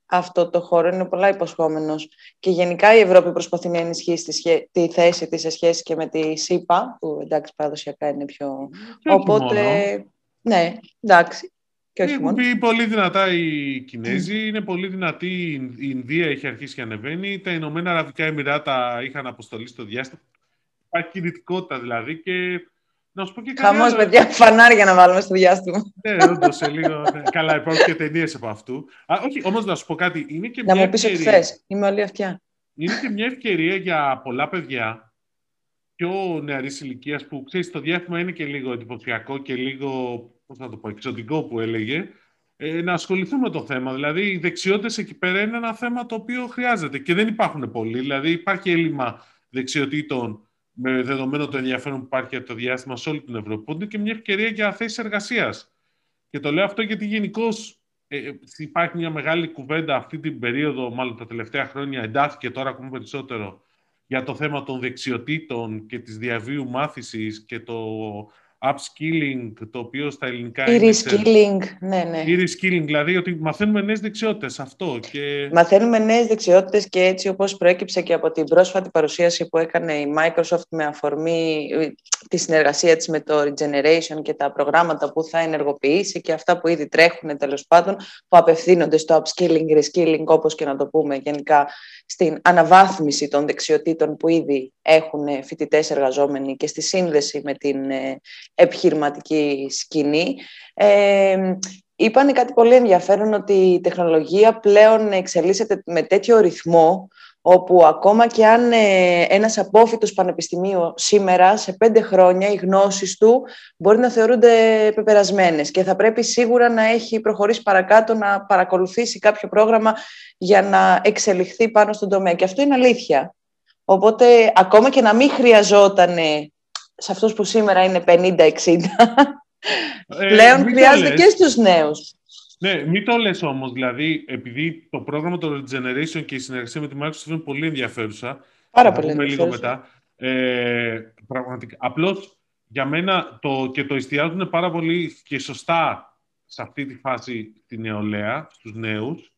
Speaker 1: αυτό το χώρο. Είναι πολλά υποσχόμενος. Και γενικά η Ευρώπη προσπαθεί να ενισχύσει τη, σχέ... τη θέση της σε σχέση και με τη ΣΥΠΑ, που εντάξει παραδοσιακά είναι πιο... Οπότε, ναι, εντάξει.
Speaker 2: Και Έχουν πει πολύ δυνατά οι Κινέζοι, είναι πολύ δυνατή η Ινδία έχει αρχίσει και ανεβαίνει, τα Ηνωμένα Αραβικά Εμμυράτα είχαν αποστολή στο διάστημα. Υπάρχει κινητικότητα δηλαδή και να σου πω και
Speaker 1: κάτι Χαμός, παιδιά, φανάρια να βάλουμε στο διάστημα.
Speaker 2: Ναι, όντως σε λίγο. Ναι. Καλά, υπάρχουν και ταινίες από αυτού. Α, όχι, όμως να σου πω κάτι. Είναι και
Speaker 1: να μου πεις ότι θες. Είμαι όλη αυτιά.
Speaker 2: Είναι και μια ευκαιρία για πολλά παιδιά πιο νεαρής ηλικίας που ξέρεις, το διάστημα είναι και λίγο εντυπωσιακό και λίγο πώς θα το πω, εξωτικό που έλεγε, ε, να ασχοληθούμε με το θέμα. Δηλαδή, οι δεξιότητες εκεί πέρα είναι ένα θέμα το οποίο χρειάζεται και δεν υπάρχουν πολλοί. Δηλαδή, υπάρχει έλλειμμα δεξιοτήτων με δεδομένο το ενδιαφέρον που υπάρχει για το διάστημα σε όλη την Ευρώπη. είναι και μια ευκαιρία για θέσεις εργασίας. Και το λέω αυτό γιατί γενικώ ε, υπάρχει μια μεγάλη κουβέντα αυτή την περίοδο, μάλλον τα τελευταία χρόνια, εντάθηκε τώρα ακόμα περισσότερο για το θέμα των δεξιοτήτων και της διαβίου μάθησης και το upskilling, το οποίο στα ελληνικά
Speaker 1: είναι... Reskilling, ναι, ναι.
Speaker 2: reskilling, δηλαδή ότι μαθαίνουμε νέες δεξιότητες, αυτό. Και...
Speaker 1: Μαθαίνουμε νέες δεξιότητες και έτσι όπως προέκυψε και από την πρόσφατη παρουσίαση που έκανε η Microsoft με αφορμή ε, τη συνεργασία της με το Regeneration και τα προγράμματα που θα ενεργοποιήσει και αυτά που ήδη τρέχουν τέλος πάντων, που απευθύνονται στο upskilling, reskilling, όπως και να το πούμε γενικά, στην αναβάθμιση των δεξιοτήτων που ήδη έχουν φοιτητές εργαζόμενοι και στη σύνδεση με την ε, επιχειρηματική σκηνή. Ε, είπανε κάτι πολύ ενδιαφέρον ότι η τεχνολογία πλέον εξελίσσεται με τέτοιο ρυθμό όπου ακόμα και αν ε, ένας απόφυτος πανεπιστημίου σήμερα, σε πέντε χρόνια, οι γνώσεις του μπορεί να θεωρούνται πεπερασμένες και θα πρέπει σίγουρα να έχει προχωρήσει παρακάτω, να παρακολουθήσει κάποιο πρόγραμμα για να εξελιχθεί πάνω στον τομέα. Και αυτό είναι αλήθεια. Οπότε, ακόμα και να μην χρειαζόταν σε αυτούς που σήμερα είναι 50-60, ε, πλέον χρειάζεται και στους νέους.
Speaker 2: Ναι, μην το λες όμως, δηλαδή, επειδή το πρόγραμμα το Regeneration και η συνεργασία με τη Microsoft είναι πολύ ενδιαφέρουσα.
Speaker 1: Πάρα πολύ ενδιαφέρουσα. λίγο μετά.
Speaker 2: Ε, πραγματικά. Απλώς, για μένα, το, και το εστιάζουν πάρα πολύ και σωστά σε αυτή τη φάση τη νεολαία, στους νέους,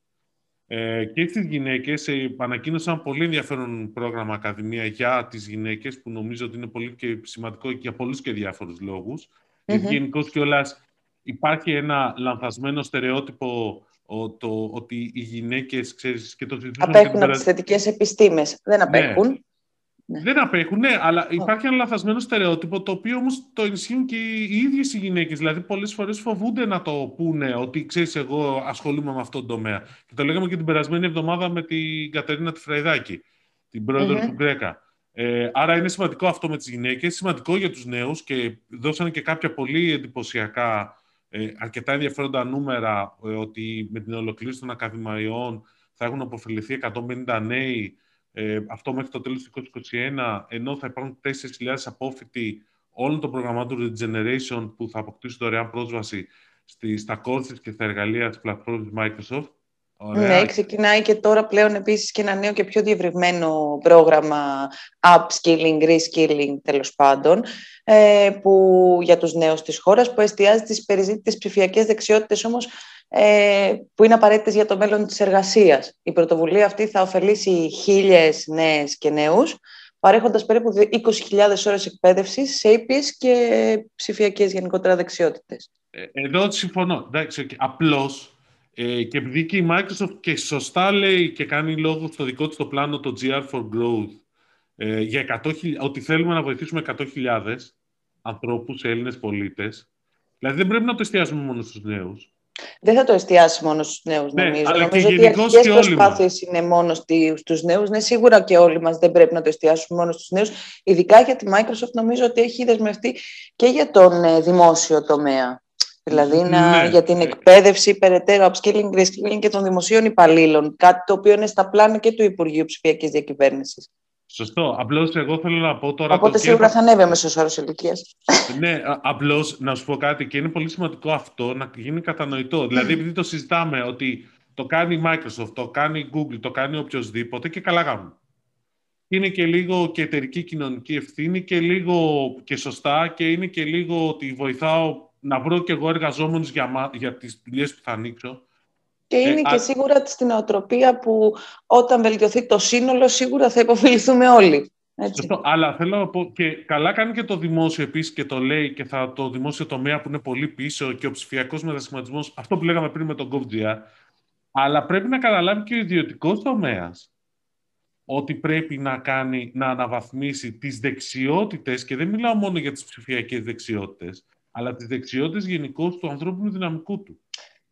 Speaker 2: ε, και στις γυναίκες ε, ανακοίνωσαν πολύ ενδιαφέρον πρόγραμμα Ακαδημία για τις γυναίκες που νομίζω ότι είναι πολύ και σημαντικό για πολλούς και διάφορους λόγους. Mm-hmm. Γιατί γενικώς κιόλας υπάρχει ένα λανθασμένο στερεότυπο το, ότι οι γυναίκες, ξέρεις, και το
Speaker 1: Απέχουν από τις θετικές επιστήμες. Δεν ναι. απέχουν.
Speaker 2: Ναι. Δεν απέχουν, ναι, αλλά υπάρχει ένα λαθασμένο στερεότυπο το οποίο όμως το ενισχύουν και οι ίδιες οι γυναίκες. Δηλαδή, πολλές φορές φοβούνται να το πούνε ότι ξέρεις, εγώ ασχολούμαι με αυτόν τον τομέα. Και το λέγαμε και την περασμένη εβδομάδα με την Κατερίνα Τιφραϊδάκη, την προεδρο του Γκρέκα. Ε, άρα είναι σημαντικό αυτό με τις γυναίκες, σημαντικό για τους νέους και δώσανε και κάποια πολύ εντυπωσιακά, ε, αρκετά ενδιαφέροντα νούμερα ε, ότι με την ολοκλήρωση των ακαδημαϊών θα έχουν αποφεληθεί 150 νέοι ε, αυτό μέχρι το τέλος του 2021, ενώ θα υπάρχουν 4.000 απόφοιτοι όλων των προγραμμάτων Regeneration που θα αποκτήσουν δωρεάν πρόσβαση στη, στα courses και στα εργαλεία της πλατφόρμας Microsoft.
Speaker 1: Ωραία. Ναι, ξεκινάει και τώρα πλέον επίσης και ένα νέο και πιο διευρυμένο πρόγραμμα upskilling, reskilling τέλος πάντων, ε, που, για τους νέους της χώρας που εστιάζει τις περιζήτητες ψηφιακές δεξιότητες όμως ε, που είναι απαραίτητες για το μέλλον της εργασίας. Η πρωτοβουλία αυτή θα ωφελήσει χίλιες νέες και νέους, παρέχοντας περίπου 20.000 ώρες εκπαίδευσης σε ήπιες και ψηφιακές γενικότερα δεξιότητες.
Speaker 2: Ε, εδώ συμφωνώ. Εντάξει, απλώς ε, και επειδή και η Microsoft και σωστά λέει και κάνει λόγο στο δικό της το πλάνο το GR for Growth ε, για 100, ότι θέλουμε να βοηθήσουμε 100.000 ανθρώπους, Έλληνες πολίτες. Δηλαδή δεν πρέπει να το εστιάσουμε μόνο στους νέους.
Speaker 1: Δεν θα το εστιάσει μόνο στους νέους, ναι, νομίζω. Αλλά νομίζω ότι οι αρχικές προσπάθειες είναι μόνο στους νέους. Ναι, σίγουρα και όλοι μας δεν πρέπει να το εστιάσουμε μόνο στους νέους. Ειδικά για τη Microsoft νομίζω ότι έχει δεσμευτεί και για τον ε, δημόσιο τομέα. Δηλαδή να, ναι. για την εκπαίδευση, περαιτέρω upskilling, reskilling και των δημοσίων υπαλλήλων. Κάτι το οποίο είναι στα πλάνα και του Υπουργείου Ψηφιακής Διακυβέρνησης.
Speaker 2: Σωστό. Απλώς εγώ θέλω να πω τώρα.
Speaker 1: Οπότε σίγουρα θα ανέβει ο μέσος όρος ηλικίας.
Speaker 2: ναι, απλώς να σου πω κάτι και είναι πολύ σημαντικό αυτό να γίνει κατανοητό. Δηλαδή, επειδή το συζητάμε ότι το κάνει η Microsoft, το κάνει η Google, το κάνει οποιοδήποτε και καλά κάνουν. Είναι και λίγο και εταιρική κοινωνική ευθύνη και λίγο και σωστά και είναι και λίγο ότι βοηθάω να βρω και εγώ εργαζόμενους για, για τις δουλειές που θα ανοίξω.
Speaker 1: Και είναι ε, και σίγουρα στην οτροπία που όταν βελτιωθεί το σύνολο σίγουρα θα υποφεληθούμε όλοι. Έτσι.
Speaker 2: αλλά θέλω να πω και καλά κάνει και το δημόσιο επίσης και το λέει και θα το δημόσιο τομέα που είναι πολύ πίσω και ο ψηφιακός μετασχηματισμός, αυτό που λέγαμε πριν με τον GovGR, αλλά πρέπει να καταλάβει και ο ιδιωτικός τομέας ότι πρέπει να κάνει, να αναβαθμίσει τις δεξιότητες και δεν μιλάω μόνο για τις ψηφιακές δεξιότητες, αλλά τις δεξιότητες γενικώ του ανθρώπινου δυναμικού του.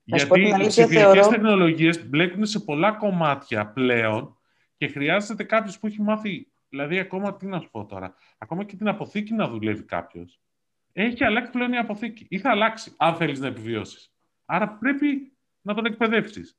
Speaker 2: Γιατί οι ψηφιακές θεωρώ... τεχνολογίες μπλέκουν σε πολλά κομμάτια πλέον και χρειάζεται κάποιος που έχει μάθει, δηλαδή ακόμα τι να σου πω τώρα, ακόμα και την αποθήκη να δουλεύει κάποιος. Έχει αλλάξει πλέον η αποθήκη ή θα αλλάξει, αν θέλεις να επιβιώσεις. Άρα πρέπει να τον εκπαιδεύσεις.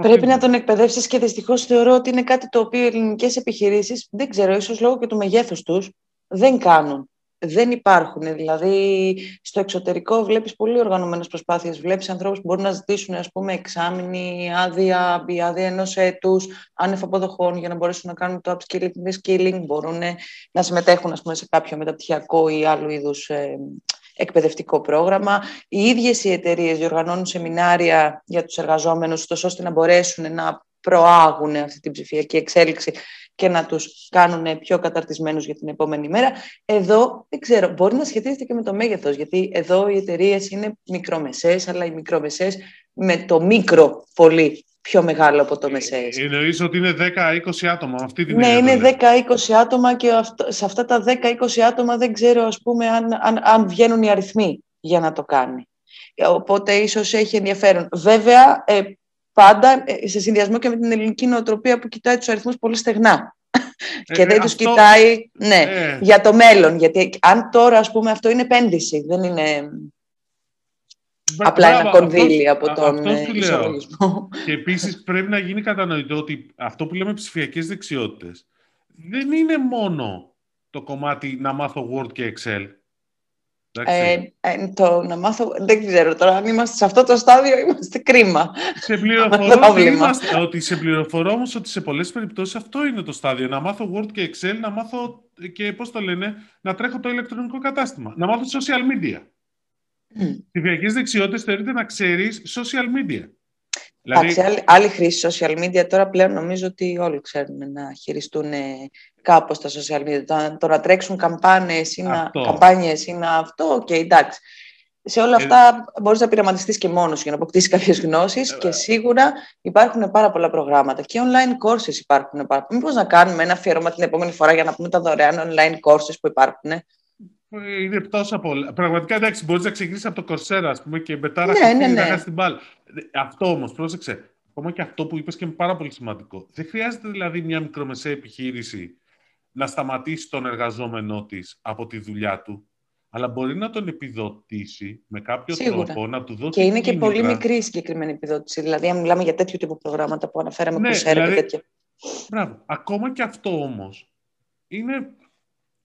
Speaker 1: Πρέπει να τον εκπαιδεύσεις και δυστυχώς θεωρώ ότι είναι κάτι το οποίο οι ελληνικές επιχειρήσεις, δεν ξέρω, ίσως λόγω και του μεγέθους τους, δεν κάνουν δεν υπάρχουν. Δηλαδή, στο εξωτερικό βλέπεις πολύ οργανωμένες προσπάθειες. Βλέπεις ανθρώπους που μπορούν να ζητήσουν, ας πούμε, εξάμεινη άδεια, άδεια ενός έτους, άνευ αποδοχών, για να μπορέσουν να κάνουν το upskilling, skilling, μπορούν να συμμετέχουν, ας πούμε, σε κάποιο μεταπτυχιακό ή άλλου είδους ε, εκπαιδευτικό πρόγραμμα. Οι ίδιες οι εταιρείες διοργανώνουν σεμινάρια για τους εργαζόμενους, ώστε να μπορέσουν να προάγουν αυτή την ψηφιακή εξέλιξη και να τους κάνουν πιο καταρτισμένους για την επόμενη μέρα. Εδώ, δεν ξέρω, μπορεί να σχετίζεται και με το μέγεθος, γιατί εδώ οι εταιρείες είναι μικρομεσαίες, αλλά οι μικρομεσαίες με το μικρό πολύ πιο μεγάλο από το μεσαίες.
Speaker 2: Ε, εννοείς ότι είναι 10-20 άτομα, αυτή την
Speaker 1: Ναι, είναι 10-20 άτομα και σε αυτά τα 10-20 άτομα δεν ξέρω, ας πούμε, αν, αν, αν βγαίνουν οι αριθμοί για να το κάνει. Οπότε ίσως έχει ενδιαφέρον. Βέβαια, ε, πάντα ε, σε συνδυασμό και με την ελληνική νοοτροπία που κοιτάει τους αριθμούς πολύ στεγνά. Ε, και δεν ε, τους κοιτάει ναι, ε. για το μέλλον. Γιατί αν τώρα, ας πούμε, αυτό είναι επένδυση, δεν είναι απλά ένα κονδύλι από τον ισολογισμό.
Speaker 2: Και επίσης πρέπει να γίνει κατανοητό ότι αυτό που λέμε ψηφιακές δεξιότητες δεν είναι μόνο το κομμάτι να μάθω Word και Excel.
Speaker 1: Ε, ε, το να μάθω, δεν ξέρω τώρα αν είμαστε σε αυτό το στάδιο είμαστε κρίμα.
Speaker 2: Σε πληροφορώ ότι, είμαστε, ότι σε πληροφορώ όμως ότι σε πολλές περιπτώσεις αυτό είναι το στάδιο. Να μάθω Word και Excel, να μάθω και πώς το λένε, να τρέχω το ηλεκτρονικό κατάστημα. Να μάθω social media. Mm. Ψηφιακές δεξιότητες θεωρείται να ξέρεις social media.
Speaker 1: Δηλαδή... άλλη, άλλη χρήση social media τώρα πλέον νομίζω ότι όλοι ξέρουν να χειριστούν κάπως τα social media. Το, το να τρέξουν καμπάνιες ή, να, καμπάνιες ή να αυτό, OK, okay, εντάξει. Σε όλα ε, αυτά ε, μπορείς να πειραματιστείς και μόνος για να αποκτήσεις κάποιες γνώσεις ε, και σίγουρα υπάρχουν πάρα πολλά προγράμματα και online courses υπάρχουν. Πάρα... Μήπως να κάνουμε ένα αφιέρωμα την επόμενη φορά για να πούμε τα δωρεάν online courses που υπάρχουν;
Speaker 2: Είναι τόσα πολλά. Πραγματικά εντάξει, μπορείς να ξεκινήσεις από το Coursera, ας πούμε, και μετά ναι, ναι, ναι. να την μπάλα. Αυτό όμως, πρόσεξε. Ακόμα και αυτό που είπες και είναι πάρα πολύ σημαντικό. Δεν χρειάζεται δηλαδή μια μικρομεσαία επιχείρηση να σταματήσει τον εργαζόμενό της από τη δουλειά του, αλλά μπορεί να τον επιδοτήσει με κάποιο Σίγουρα. τρόπο, να του δώσει.
Speaker 1: Και είναι και πολύ μικρή η συγκεκριμένη επιδότηση. Δηλαδή, αν μιλάμε για τέτοιου τύπου προγράμματα που αναφέραμε, ναι, δηλαδή, και τέτοια.
Speaker 2: Μπράβο. Ακόμα και αυτό όμως είναι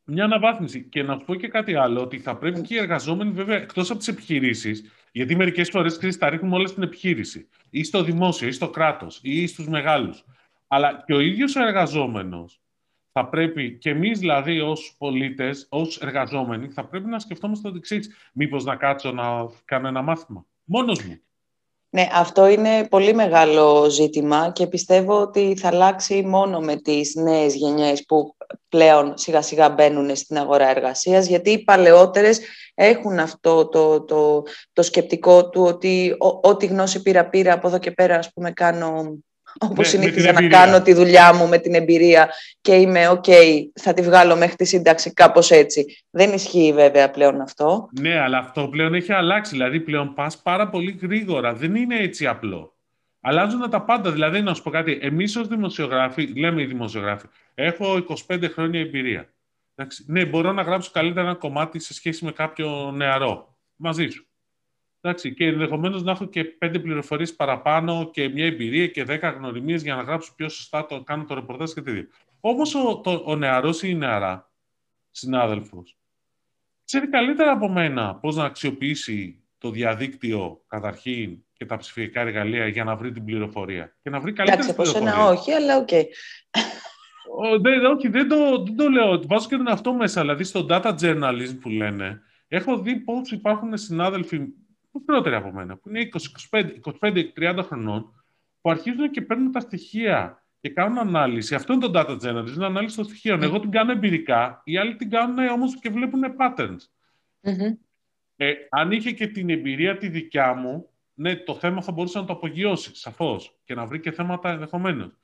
Speaker 2: μια αναβάθμιση. Και να σου πω και κάτι άλλο, ότι θα πρέπει και οι εργαζόμενοι, βέβαια, εκτός από τις επιχειρήσεις, γιατί μερικές φορές τα ρίχνουμε όλα στην επιχείρηση, ή στο δημόσιο, ή στο κράτος, ή στους μεγάλους. Αλλά και ο ίδιος ο εργαζόμενος θα πρέπει, και εμείς δηλαδή ως πολίτες, ως εργαζόμενοι, θα πρέπει να σκεφτόμαστε το εξή. Μήπως να κάτσω να κάνω ένα μάθημα. Μόνος μου.
Speaker 1: Ναι, αυτό είναι πολύ μεγάλο ζήτημα και πιστεύω ότι θα αλλάξει μόνο με τις νέες γενιές που πλέον σιγά σιγά μπαίνουν στην αγορά εργασίας, γιατί οι παλαιότερες έχουν αυτό το, το, το σκεπτικό του ότι ό,τι γνώση πήρα πήρα από εδώ και πέρα ας πούμε κάνω Όπως ναι, συνήθιζα να κάνω τη δουλειά μου με την εμπειρία και είμαι οκ, θα τη βγάλω μέχρι τη σύνταξη κάπως έτσι. Δεν ισχύει βέβαια πλέον αυτό.
Speaker 2: Ναι, αλλά αυτό πλέον έχει αλλάξει. Δηλαδή πλέον πας πάρα πολύ γρήγορα. Δεν είναι έτσι απλό. Αλλάζουν τα πάντα. Δηλαδή, να σου πω κάτι, εμείς ως δημοσιογράφοι, λέμε οι δημοσιογράφοι, έχω 25 χρόνια εμπειρία. Εντάξει, ναι, μπορώ να γράψω καλύτερα ένα κομμάτι σε σχέση με κάποιο νεαρό. Μαζί σου. Εντάξει, και ενδεχομένως να έχω και πέντε πληροφορίες παραπάνω και μια εμπειρία και δέκα γνωριμίες για να γράψω πιο σωστά το κάνω το ρεπορτάζ και τέτοια. Όμως ο, ο νεαρός ή η νεαρά συνάδελφος ξέρει καλύτερα από μένα πώς να αξιοποιήσει το διαδίκτυο καταρχήν και τα ψηφιακά εργαλεία για να βρει την πληροφορία. Και να βρει καλύτερη
Speaker 1: πληροφορία. Εντάξει, από όχι, αλλά OK. Okay.
Speaker 2: δεν, όχι, δεν το, δεν το λέω. Βάζω και τον αυτό μέσα. Δηλαδή, στο data journalism που λένε, έχω δει πώς υπάρχουν συνάδελφοι μικρότεροι από μένα, που είναι 20, 25, 30 χρονών, που αρχίζουν και παίρνουν τα στοιχεία και κάνουν ανάλυση. Αυτό είναι το data journalism, είναι ανάλυση των στοιχείων. Εγώ την κάνω εμπειρικά, οι άλλοι την κάνουν όμως και βλέπουν patterns. Mm-hmm. Ε, αν είχε και την εμπειρία τη δικιά μου, ναι, το θέμα θα μπορούσε να το απογειώσει, σαφώς, και να βρει και θέματα ενδεχομένως.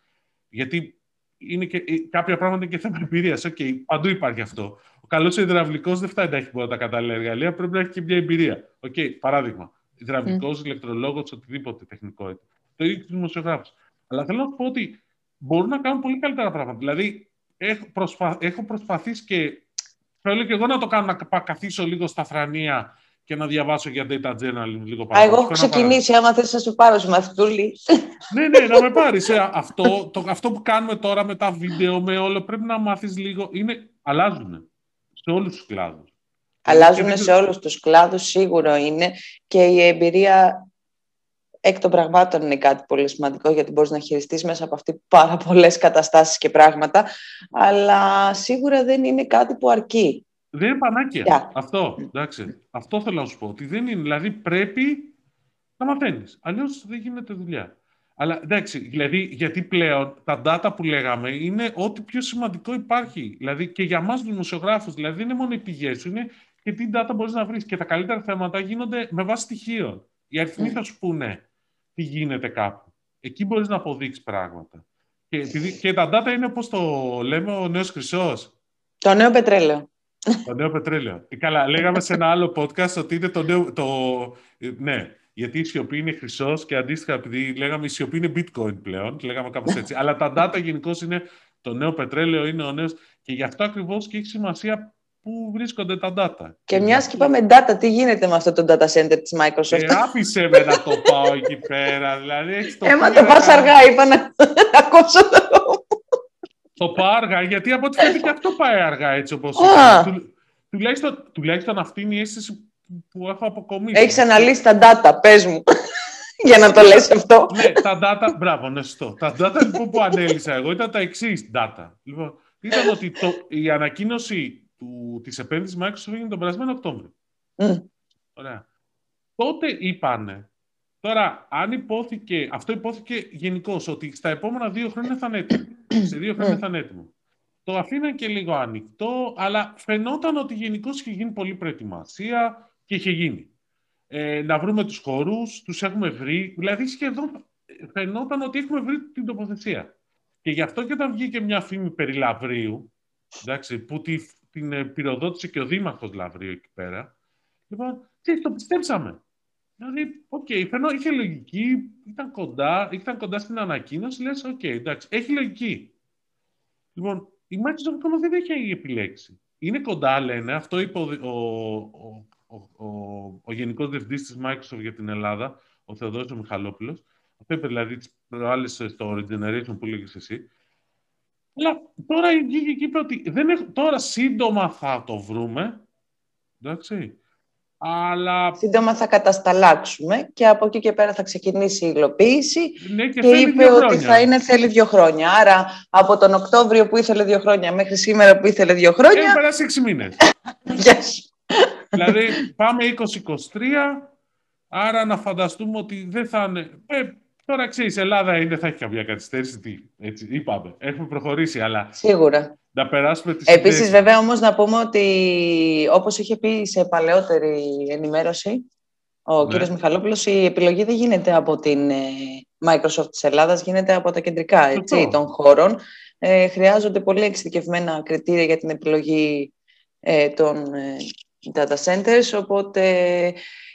Speaker 2: Γιατί είναι και, ε, κάποια πράγματα είναι και θέμα εμπειρίας. Okay, παντού υπάρχει αυτό. Ο καλός υδραυλικός δεν φτάνει να έχει μόνο τα κατάλληλα εργαλεία, πρέπει να έχει και μια εμπειρία. Okay, παράδειγμα. Υδραυλικός, mm. ηλεκτρολόγος, οτιδήποτε τεχνικό. Το ίδιο και του δημοσιογράφου. Αλλά θέλω να πω ότι μπορούν να κάνουν πολύ καλύτερα πράγματα. Δηλαδή, έχω, προσπα... έχω προσπαθήσει και θέλω και εγώ να το κάνω να καθίσω λίγο στα θρανία και να διαβάσω για data journal λίγο
Speaker 1: παραπάνω. Εγώ έχω ξεκινήσει, άμα θες να σου πάρω σου μαθητούλη.
Speaker 2: ναι, ναι, να με πάρεις. Ε, αυτό, το, αυτό που κάνουμε τώρα με τα βίντεο, με όλο, πρέπει να μάθεις λίγο. Είναι, αλλάζουν σε όλους τους κλάδους.
Speaker 1: Αλλάζουν σε όλους τους κλάδους, σίγουρο είναι. Και η εμπειρία εκ των πραγμάτων είναι κάτι πολύ σημαντικό, γιατί μπορείς να χειριστείς μέσα από αυτή πάρα πολλές καταστάσεις και πράγματα, αλλά σίγουρα δεν είναι κάτι που αρκεί.
Speaker 2: Δεν είναι πανάκια. Αυτό, εντάξει. Αυτό θέλω να σου πω. Ότι δεν είναι. Δηλαδή πρέπει να μαθαίνεις. Αλλιώς δεν γίνεται δουλειά. Αλλά εντάξει, δηλαδή, γιατί πλέον τα data που λέγαμε είναι ό,τι πιο σημαντικό υπάρχει. Δηλαδή και για εμά τους δημοσιογράφους, δηλαδή δεν είναι μόνο οι πηγές σου, είναι και τι data μπορείς να βρεις. Και τα καλύτερα θέματα γίνονται με βάση στοιχείων. Οι αριθμοί mm. θα σου πούνε τι γίνεται κάπου. Εκεί μπορείς να αποδείξεις πράγματα. Και, και τα data είναι όπως το λέμε ο νέος χρυσός.
Speaker 1: Το νέο πετρέλαιο.
Speaker 2: Το νέο πετρέλαιο. Ε, καλά, λέγαμε σε ένα άλλο podcast ότι είναι το νέο. Το... Ναι, γιατί η σιωπή είναι χρυσός και αντίστοιχα, επειδή λέγαμε η σιωπή είναι bitcoin πλέον, λέγαμε κάπως έτσι. Αλλά τα data γενικώς είναι το νέο πετρέλαιο, είναι ο νέος. Και γι' αυτό ακριβώς και έχει σημασία πού βρίσκονται τα data.
Speaker 1: Και μιας και είπαμε data, τι γίνεται με αυτό το data center της Microsoft;
Speaker 2: Ε, άφησε με να το πάω εκεί πέρα. Δηλαδή, έχεις
Speaker 1: το Έμα το πα αργά, είπα να ακούσω το
Speaker 2: το πάω αργά, γιατί από ό,τι φαίνεται και αυτό πάει αργά έτσι όπως είναι. τουλάχιστον, τουλάχιστον αυτή είναι η αίσθηση που έχω αποκομίσει.
Speaker 1: Έχεις αναλύσει τα data, πες μου. Για να το λες αυτό.
Speaker 2: ναι, τα data, μπράβο, ναι, σωστό. Τα data λοιπόν, που ανέλησα εγώ ήταν τα εξής data. Λοιπόν, ήταν ότι το, η ανακοίνωση του, της επένδυσης Microsoft έγινε τον περασμένο Οκτώβριο. Mm. Ωραία. Τότε είπανε Τώρα, αν υπόθηκε, αυτό υπόθηκε γενικώς ότι στα επόμενα δύο χρόνια θα είναι έτοιμο. Σε δύο χρόνια θα είναι έτοιμο. Το αφήναν και λίγο ανοιχτό, αλλά φαινόταν ότι γενικώς είχε γίνει πολλή προετοιμασία και είχε γίνει. Ε, να βρούμε τους χώρους, τους έχουμε βρει. Δηλαδή, σχεδόν φαινόταν ότι έχουμε βρει την τοποθεσία. Και γι' αυτό και όταν βγήκε μια φήμη περί Λαβρίου, εντάξει, που τη, την πυροδότησε και ο Δήμαρχος Λαβρίου εκεί πέρα, λοιπόν, τι, το πιστέψαμε. Δηλαδή, OK, okay, είχε λογική, ήταν κοντά, ήταν κοντά στην ανακοίνωση, λες, OK, okay, εντάξει, έχει λογική. Λοιπόν, η Microsoft ακόμα δεν έχει επιλέξει. Είναι κοντά, λένε, αυτό είπε ο, ο, ο, ο, ο Γενικός Διευθυντής της Microsoft για την Ελλάδα, ο Θεοδόσης Μιχαλόπουλος, αυτό είπε δηλαδή τις προάλλες στο Regeneration που λέγεις εσύ, αλλά τώρα βγήκε και είπε ότι δεν τώρα σύντομα θα το βρούμε, εντάξει, αλλά...
Speaker 1: Σύντομα θα κατασταλάξουμε και από εκεί και πέρα θα ξεκινήσει η υλοποίηση ναι, και, και είπε ότι θα είναι θέλει δύο χρόνια. Άρα από τον Οκτώβριο που ήθελε δύο χρόνια μέχρι σήμερα που ήθελε δύο χρόνια... Έχει
Speaker 2: περάσει έξι μήνες. δηλαδή πάμε 20-23, άρα να φανταστούμε ότι δεν θα είναι... Ε, τώρα ξέρεις, η Ελλάδα είναι, θα έχει καμία καθυστέρηση. Τι, έτσι, είπαμε. Έχουμε προχωρήσει, αλλά.
Speaker 1: Σίγουρα
Speaker 2: να περάσουμε τις
Speaker 1: Επίσης, βέβαια, όμως, να πούμε ότι όπως είχε πει σε παλαιότερη ενημέρωση ο ναι. κύριος Μιχαλόπουλος, η επιλογή δεν γίνεται από την ε, Microsoft της Ελλάδας, γίνεται από τα κεντρικά έτσι, των χώρων. Ε, χρειάζονται πολύ εξειδικευμένα κριτήρια για την επιλογή ε, των ε, data centers, οπότε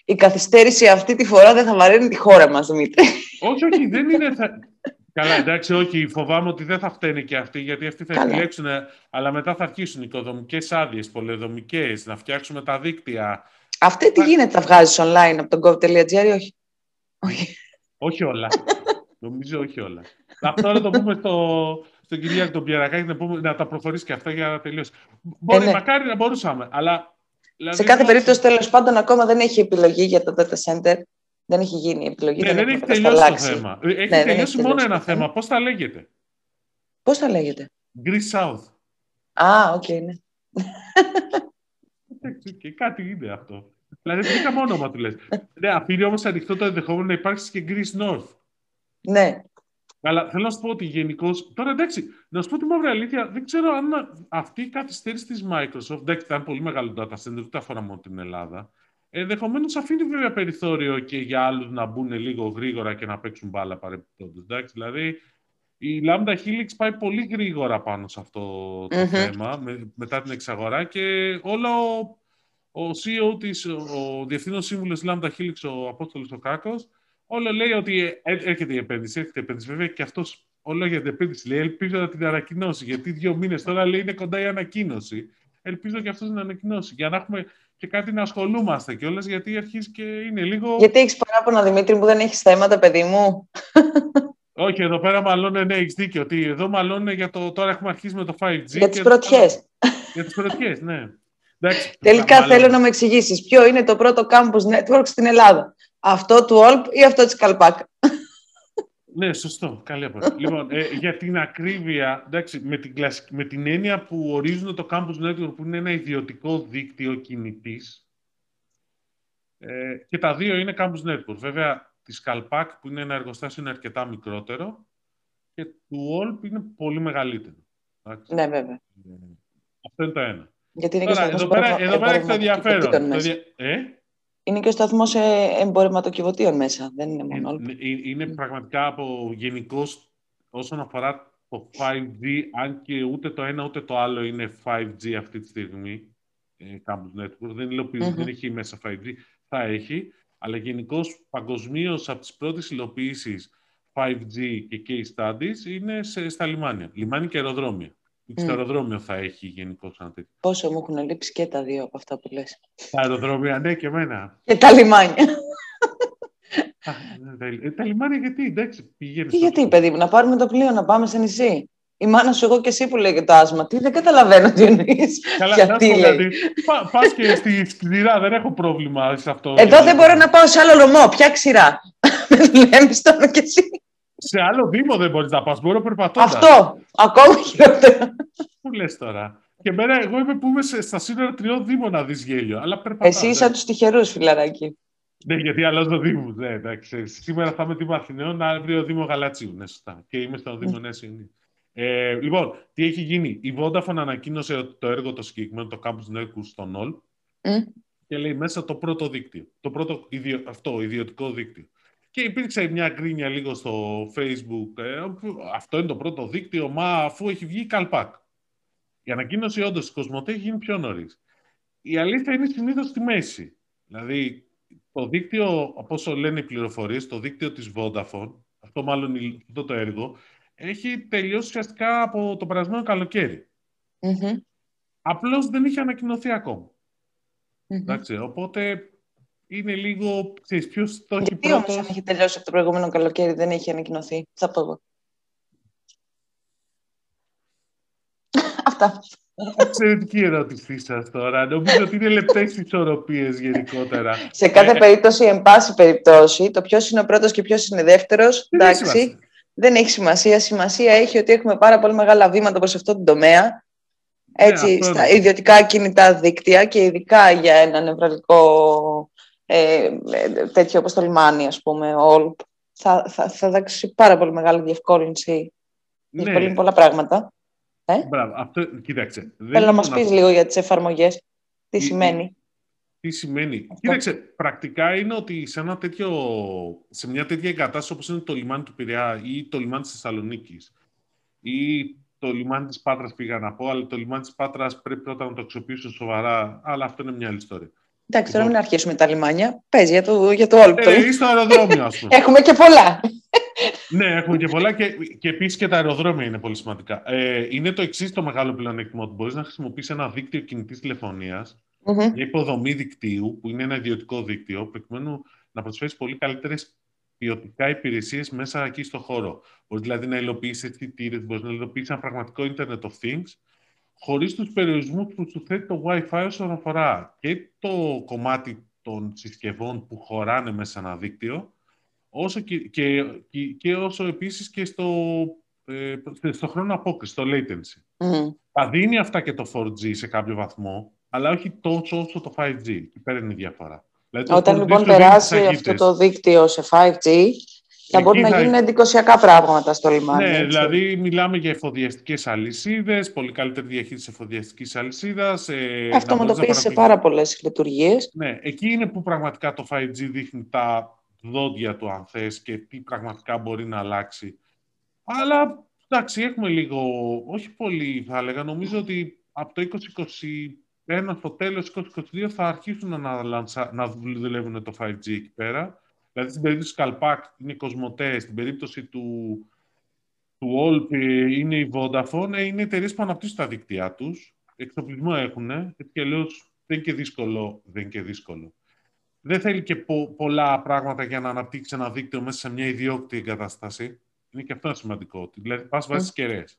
Speaker 1: η καθυστέρηση αυτή τη φορά δεν θα βαρύνει τη χώρα μας, Δημήτρη.
Speaker 2: Όχι, όχι, δεν είναι... Καλά, εντάξει, όχι, φοβάμαι ότι δεν θα φταίνει και αυτοί, γιατί αυτοί θα Καλά. επιλέξουν, αλλά μετά θα αρχίσουν οικοδομικές άδειες, πολεδομικέ, να φτιάξουμε τα δίκτυα.
Speaker 1: Αυτή τι γίνεται, τα βγάζεις online από τον gov.gr ή όχι;
Speaker 2: Όχι, όχι όλα. Νομίζω όχι όλα. Αυτό να το πούμε στο, στον Κυριάκο τον Πιερακάκη να, πούμε, να τα προχωρήσει και αυτά για να τελειώσει. Μπορεί, ε, ναι. μακάρι να μπορούσαμε, αλλά...
Speaker 1: Δηλαδή, σε κάθε περίπτωση, τέλος πάντων, ακόμα δεν έχει επιλογή για το data center. Δεν έχει γίνει η επιλογή.
Speaker 2: Ναι, δεν, έχει τελειώσει το θέμα. Έχει ναι, τελειώσει μόνο ένα θέμα. Πώς θα λέγεται;
Speaker 1: Πώς θα λέγεται;
Speaker 2: Greece South.
Speaker 1: Α, OK, okay, ναι.
Speaker 2: και κάτι είναι αυτό. Δηλαδή, δεν είχαμε όνομα του λες. ναι, αφήνει όμως ανοιχτό το ενδεχόμενο να υπάρξει και Greece North.
Speaker 1: Ναι.
Speaker 2: Αλλά θέλω να σου πω ότι γενικώς. Τώρα εντάξει, να σου πω τη μαύρη αλήθεια, δεν ξέρω αν αυτή η καθυστέρηση της Microsoft. Εντάξει, ήταν πολύ μεγάλο data center, δεν τα αφορά μόνο την Ελλάδα. Ενδεχομένως αφήνει βέβαια περιθώριο και για άλλους να μπουν λίγο γρήγορα και να παίξουν μπάλα παρεμπιπτόντως. Δηλαδή, η Lambda Helix πάει πολύ γρήγορα πάνω σε αυτό το θέμα με, μετά την εξαγορά και όλο ο, ο CEO της, ο διευθύνων σύμβουλος Lambda Helix, ο Απόστολος ο Κάκος, όλο λέει ότι έρχεται η επένδυση, έρχεται η επένδυση. Βέβαια και αυτός όλο για την επένδυση λέει, ελπίζω να την ανακοινώσει, γιατί δύο μήνες τώρα λέει είναι κοντά η ανακοίνωση. Ελπίζω και αυτός να ανακοινώσει, για να έχουμε και κάτι να ασχολούμαστε κιόλας, γιατί αρχίζει και είναι λίγο.
Speaker 1: Γιατί έχεις παράπονα, Δημήτρη, που δεν έχεις θέματα, παιδί μου;
Speaker 2: Όχι, εδώ πέρα μάλλον ναι, έχεις δίκιο. Ότι εδώ μάλλον για το. Τώρα έχουμε αρχίσει με το 5G.
Speaker 1: Για τις πρωτιές.
Speaker 2: Για τις πρωτιές, ναι.
Speaker 1: Εντάξει, Τελικά θέλω να με εξηγήσεις ποιο είναι το πρώτο campus network στην Ελλάδα. Αυτό του Όλπ ή αυτό της Καλπάκ;
Speaker 2: Ναι, σωστό. Καλή απορία. λοιπόν, ε, για την ακρίβεια, εντάξει, με, την με την έννοια που ορίζουν το Campus Network που είναι ένα ιδιωτικό δίκτυο κινητής ε, και τα δύο είναι Campus Network. Βέβαια, της Καλπάκ που είναι ένα εργοστάσιο είναι αρκετά μικρότερο και του Όλπ είναι πολύ μεγαλύτερο.
Speaker 1: Εντάξει. Ναι, βέβαια. Ε,
Speaker 2: αυτό είναι το ένα.
Speaker 1: Γιατί είναι Τώρα,
Speaker 2: και εδώ, πέρα, εδώ πέρα έχεις το ενδιαφέρον. Το δια... ε;
Speaker 1: Είναι και ο σταθμός εμπορευματοκιβωτίων μέσα. Δεν είναι μόνο.
Speaker 2: Είναι, ε, είναι πραγματικά από γενικώς όσον αφορά το 5G, αν και ούτε το ένα ούτε το άλλο είναι 5G αυτή τη στιγμή. Ε, Campus Network δεν, mm-hmm. δεν έχει μέσα 5G. Θα έχει. Αλλά γενικώς παγκοσμίως από τις πρώτες υλοποιήσεις 5G και case studies είναι σε, στα λιμάνια. Λιμάνια και αεροδρόμια. Mm. Στο αεροδρόμιο θα έχει γενικώς ένα τέτοιο.
Speaker 1: Πόσο μου έχουν λείψει και τα δύο από αυτά που λες.
Speaker 2: Τα αεροδρόμια, ναι, και εμένα.
Speaker 1: Και τα λιμάνια.
Speaker 2: Ναι, τα, τα λιμάνια γιατί, εντάξει, πηγαίνεις.
Speaker 1: Τι γιατί, παιδί μου, να πάρουμε το πλοίο, να πάμε σε νησί. Η μάνα σου, εγώ και εσύ που λέει το άσμα. Τι δεν καταλαβαίνω τι εννοεί. Γιατί λέει.
Speaker 2: Πα και στη σκληρά, δεν έχω πρόβλημα σε αυτό.
Speaker 1: Εδώ δεν μπορώ να πάω σε άλλο λομό. Ποια ξηρά. Λέμε στο και εσύ.
Speaker 2: Σε άλλο Δήμο δεν μπορείς να πας. Μπορώ περπατώ.
Speaker 1: Αυτό. Ακόμα χειρότερα.
Speaker 2: Πού λες τώρα; Και μέρα, εγώ είμαι που είμαι στα σύνορα τριών Δήμων να δεις γέλιο. Αλλά περπατάω.
Speaker 1: Εσύ είσαι από τους τυχερούς, φιλαράκι.
Speaker 2: Ναι, γιατί αλλάζω Δήμου. Ναι, εντάξει. Σήμερα θα είμαι Δήμο Αθηναίων, αύριο Δήμο Γαλατσίου. Ναι, σωστά. Και είμαι στο Δήμο Νέα Ιωνίου. Ε, λοιπόν, τι έχει γίνει; Η Vodafone ανακοίνωσε το έργο το συγκεκριμένο, το Campus Network στο NOL mm. και λέει μέσα το πρώτο δίκτυο. Το πρώτο ιδιο, αυτό, ιδιωτικό δίκτυο. Και υπήρξε μια γκρίνια λίγο στο Facebook. Ε, αυτό είναι το πρώτο δίκτυο, μα αφού έχει βγει η Καλπάκ. Η ανακοίνωση όντως της Κοσμοτέ έχει γίνει πιο νωρίς. Η αλήθεια είναι συνήθως στη μέση. Δηλαδή, το δίκτυο, όπω λένε οι πληροφορίες, το δίκτυο της Vodafone, αυτό μάλλον αυτό το έργο, έχει τελειώσει ουσιαστικά από το περασμένο καλοκαίρι. Mm-hmm. Απλώς δεν είχε ανακοινωθεί ακόμα. Εντάξει, οπότε είναι λίγο, ξέρεις, ποιος το έχει
Speaker 1: Γιατί πρώτος... όμως αν έχει τελειώσει από το προηγούμενο καλοκαίρι δεν έχει ανακοινωθεί, θα πω εγώ. Αυτά.
Speaker 2: Εξαιρετική ερώτησή σας τώρα. Νομίζω ότι είναι λεπτές ισορροπίες γενικότερα.
Speaker 1: Σε κάθε ε, περίπτωση, εν πάση περιπτώσει, το ποιος είναι ο πρώτος και ποιος είναι δεύτερος. Εντάξει δεν έχει σημασία. Σημασία έχει ότι έχουμε πάρα πολύ μεγάλα βήματα προς αυτό το τομέα. Έτσι, ναι, στα ιδιωτικά κινητά δίκτυα και ειδικά για ένα νευραλικό ε, τέτοιο όπως το λιμάνι, ας πούμε, όλπ, θα, θα, θα δώσει πάρα πολύ μεγάλη διευκόλυνση. Ναι. Διευκολύνει πολλά πράγματα.
Speaker 2: Ε; Μπράβο, αυτό, κοίταξε.
Speaker 1: Θέλω να μας πεις λίγο για τις εφαρμογές. Τι σημαίνει;
Speaker 2: Τι σημαίνει; Κοίταξε, πρακτικά είναι ότι σε, ένα τέτοιο, σε μια τέτοια εγκατάσταση όπως είναι το λιμάνι του Πειραιά ή το λιμάνι της Θεσσαλονίκης ή το λιμάνι της Πάτρας πήγα να πω, αλλά το λιμάνι της Πάτρας πρέπει πρώτα να το αξιοποιήσω σοβαρά, αλλά αυτό είναι μια άλλη ιστορία.
Speaker 1: Εντάξει, τώρα λοιπόν. μην αρχίσουμε τα λιμάνια. Παίζει για το, για το όλο.
Speaker 2: Ε, ή στο αεροδρόμιο, ας πούμε.
Speaker 1: έχουμε και πολλά.
Speaker 2: ναι, έχουμε και πολλά και, και επίσης και τα αεροδρόμια είναι πολύ σημαντικά. Ε, είναι το εξής το μεγάλο πλεονέκτημα ότι μπορείς να χρησιμοποιήσει ένα δίκτυο κινητής τηλεφωνίας μια υποδομή δικτύου, που είναι ένα ιδιωτικό δίκτυο, προκειμένου να προσφέρεις πολύ καλύτερες ποιοτικά υπηρεσίες μέσα εκεί στο χώρο. Μπορείς δηλαδή να υλοποιήσει αισθητήρες, μπορείς να υλοποιήσει ένα πραγματικό Internet of Things, χωρίς τους περιορισμούς που σου θέτει το WiFi όσον αφορά και το κομμάτι των συσκευών που χωράνε μέσα σε ένα δίκτυο, όσο και, και, και, όσο επίσης και στο, ε, στο χρόνο απόκρισης, στο latency. Mm. Θα δίνει αυτά και το 4G σε κάποιο βαθμό, αλλά όχι τόσο όσο το 5G. Εκεί πέρα είναι η διαφορά.
Speaker 1: Δηλαδή, Όταν λοιπόν περάσει αυτό το δίκτυο σε 5G, θα μπορεί να γίνουν εντυπωσιακά πράγματα στο λιμάνι.
Speaker 2: Ναι, έτσι. δηλαδή μιλάμε για εφοδιαστικές αλυσίδες, πολύ καλύτερη διαχείριση εφοδιαστικής αλυσίδας.
Speaker 1: Ε, Αυτοματοποίηση σε πάρα πολλές λειτουργίες.
Speaker 2: Ναι, εκεί είναι που πραγματικά το 5G δείχνει τα δόντια του, αν θες, και τι πραγματικά μπορεί να αλλάξει. Αλλά εντάξει, έχουμε λίγο, όχι πολύ θα έλεγα, νομίζω ότι από το 2021 στο τέλος 2022 θα αρχίσουν να, να δουλεύουν το 5G εκεί πέρα. Δηλαδή στην περίπτωση του Καλπάκ είναι οι Κοσμοτές, στην περίπτωση του, του Όλπ είναι η Vodafone, ε, είναι εταιρείες που αναπτύσσουν τα δίκτυά τους. Εξοπλισμό έχουν, έτσι και λέω δεν είναι και δύσκολο. Δεν είναι και δύσκολο. Δεν θέλει και πο, πολλά πράγματα για να αναπτύξει ένα δίκτυο μέσα σε μια ιδιόκτητη εγκατάσταση. Είναι και αυτό σημαντικό. Δηλαδή, πας βάσει κεραίες.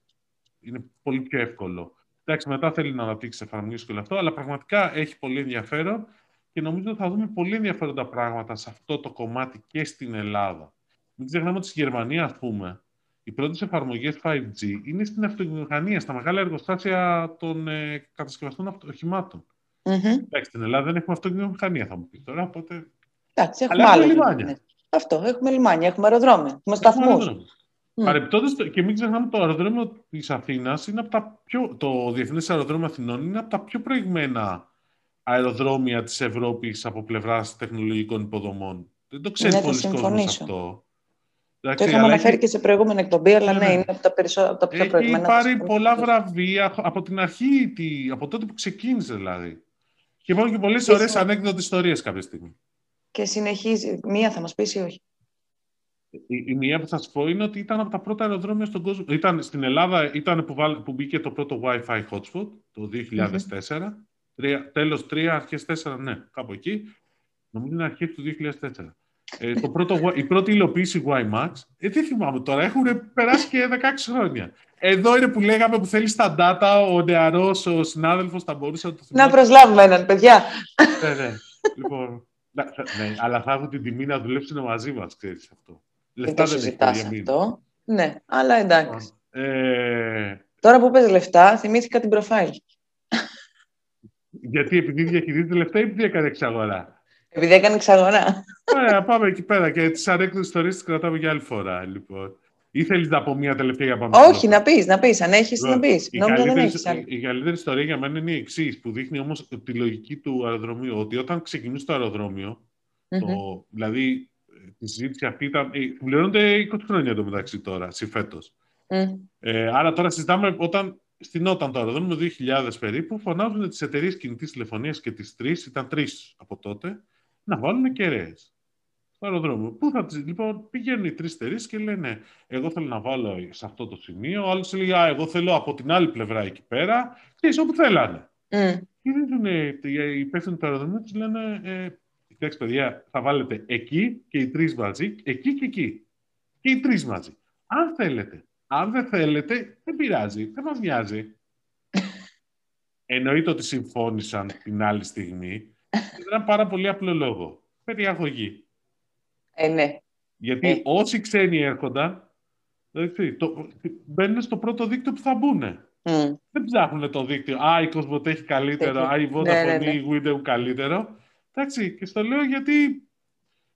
Speaker 2: Είναι πολύ πιο εύκολο. Εντάξει, μετά θέλει να αναπτύξει εφαρμογή και όλο αυτό, αλλά πραγματικά έχει πολύ ενδιαφέρον και νομίζω ότι θα δούμε πολύ ενδιαφέροντα πράγματα σε αυτό το κομμάτι και στην Ελλάδα. Μην ξεχνάμε ότι στη Γερμανία, ας πούμε, οι πρώτες εφαρμογές 5G είναι στην αυτοκινητομηχανία, στα μεγάλα εργοστάσια των ε, κατασκευαστών οχημάτων. Mm-hmm. Εντάξει, στην Ελλάδα δεν έχουμε αυτοκινητομηχανία, θα μου πεις τώρα. Οπότε...
Speaker 1: Εντάξει, έχουμε άλλα λιμάνια. Ναι. Αυτό, έχουμε λιμάνια, έχουμε αεροδρόμια, έχουμε σταθμούς.
Speaker 2: Mm. Παρεμπιπτόντως, και μην ξεχνάμε το αεροδρόμιο της Αθήνας είναι από τα πιο. Το Διεθνές Αεροδρόμιο Αθηνών είναι από τα πιο προηγμένα αεροδρόμια της Ευρώπης από πλευράς τεχνολογικών υποδομών. Δεν το ξέρει ναι, πολλοί κόσμος αυτό.
Speaker 1: το είχαμε αναφέρει έχει... και σε προηγούμενη εκπομπή, αλλά ναι, ναι, ναι. είναι από τα, περισσότερα, από τα πιο προηγμένα.
Speaker 2: Έχει πάρει πολλά βραβεία από την αρχή, από τότε που ξεκίνησε δηλαδή. Και υπάρχουν και πολλές ωραίες ανέκδοτες ιστορίες κάποια στιγμή.
Speaker 1: Και συνεχίζει. Μία θα μας πει ή όχι;
Speaker 2: Η, η, μία που θα σας πω είναι ότι ήταν από τα πρώτα αεροδρόμια στον κόσμο. Ήταν, στην Ελλάδα ήταν που, βάλ, που μπήκε το πρώτο Wi-Fi hotspot το 2004. Mm-hmm. Τρία, τέλος 3, αρχές 4, ναι, κάπου εκεί. Νομίζω είναι αρχές του 2004. Ε, το πρώτο, η πρώτη υλοποίηση WiMAX, ε, δεν θυμάμαι τώρα, έχουν περάσει και 16 χρόνια. Εδώ είναι που λέγαμε που θέλει τα data, ο νεαρός, ο συνάδελφος θα μπορούσε να το
Speaker 1: θυμάται. Να προσλάβουμε έναν, παιδιά.
Speaker 2: ναι, ναι. Λοιπόν, ναι, αλλά θα έχουν την τιμή να δουλέψουν μαζί μας, ξέρεις αυτό.
Speaker 1: Λεφτά δεν συζητάς αυτό. Ναι, αλλά εντάξει. Ε... Τώρα που πες λεφτά, θυμήθηκα την προφάιλ.
Speaker 2: Γιατί επειδή διαχειρίζεται λεφτά ή επειδή έκανε εξαγορά;
Speaker 1: Επειδή έκανε εξαγορά.
Speaker 2: Ωραία, πάμε εκεί πέρα και τις ανέκδοτες ιστορίες τις κρατάμε για άλλη φορά. Λοιπόν. Ή θέλεις να πω μία τελευταία για πάμε.
Speaker 1: Όχι, να πεις, να πεις. Αν έχεις, να πεις.
Speaker 2: Νόμιζα δεν έχεις. Η καλύτερη ιστορία για μένα είναι η εξής, που δείχνει όμως τη λογική του αεροδρομίου. Ότι όταν ξεκινούσε το αεροδρόμιο, mm-hmm. το, δηλαδή η συζήτηση αυτή ήταν. Πληρώνονται 20 χρόνια το μεταξύ τώρα, συμφέτο. Mm. Ε, άρα τώρα συζητάμε όταν στην όταν το αεροδρόμιο 2000 περίπου, φωνάζουν τις εταιρείες κινητής τηλεφωνίας και τις τρεις, ήταν τρεις από τότε, να βάλουν κεραίες στο αεροδρόμιο. Πού θα τις... Λοιπόν, πηγαίνουν οι τρεις εταιρείες και λένε: Εγώ θέλω να βάλω σε αυτό το σημείο. Ο άλλος λέει: Α, εγώ θέλω από την άλλη πλευρά εκεί πέρα. Και όπου θέλανε. Mm. Και δίνουν οι υπεύθυνοι του αεροδρομίου, τους λένε: ε, Κοιτάξτε, παιδιά, θα βάλετε εκεί και οι τρεις μαζί, εκεί και εκεί. Και οι τρεις μαζί. Αν θέλετε αν δεν θέλετε, δεν πειράζει. Δεν μας νοιάζει. Εννοείται ότι συμφώνησαν την άλλη στιγμή. Ήταν πάρα πολύ απλό λόγο. Περιαγωγή.
Speaker 1: Ε, ναι.
Speaker 2: Γιατί ε. όσοι ξένοι έρχονταν, δηλαδή, το, μπαίνουν στο πρώτο δίκτυο που θα μπουν. Mm. Δεν ψάχνουν το δίκτυο. Α, η Κοσμοτέ έχει καλύτερο. Α, η Vodafone ναι, ναι, ναι. η Windows καλύτερο. Εντάξει, και στο λέω γιατί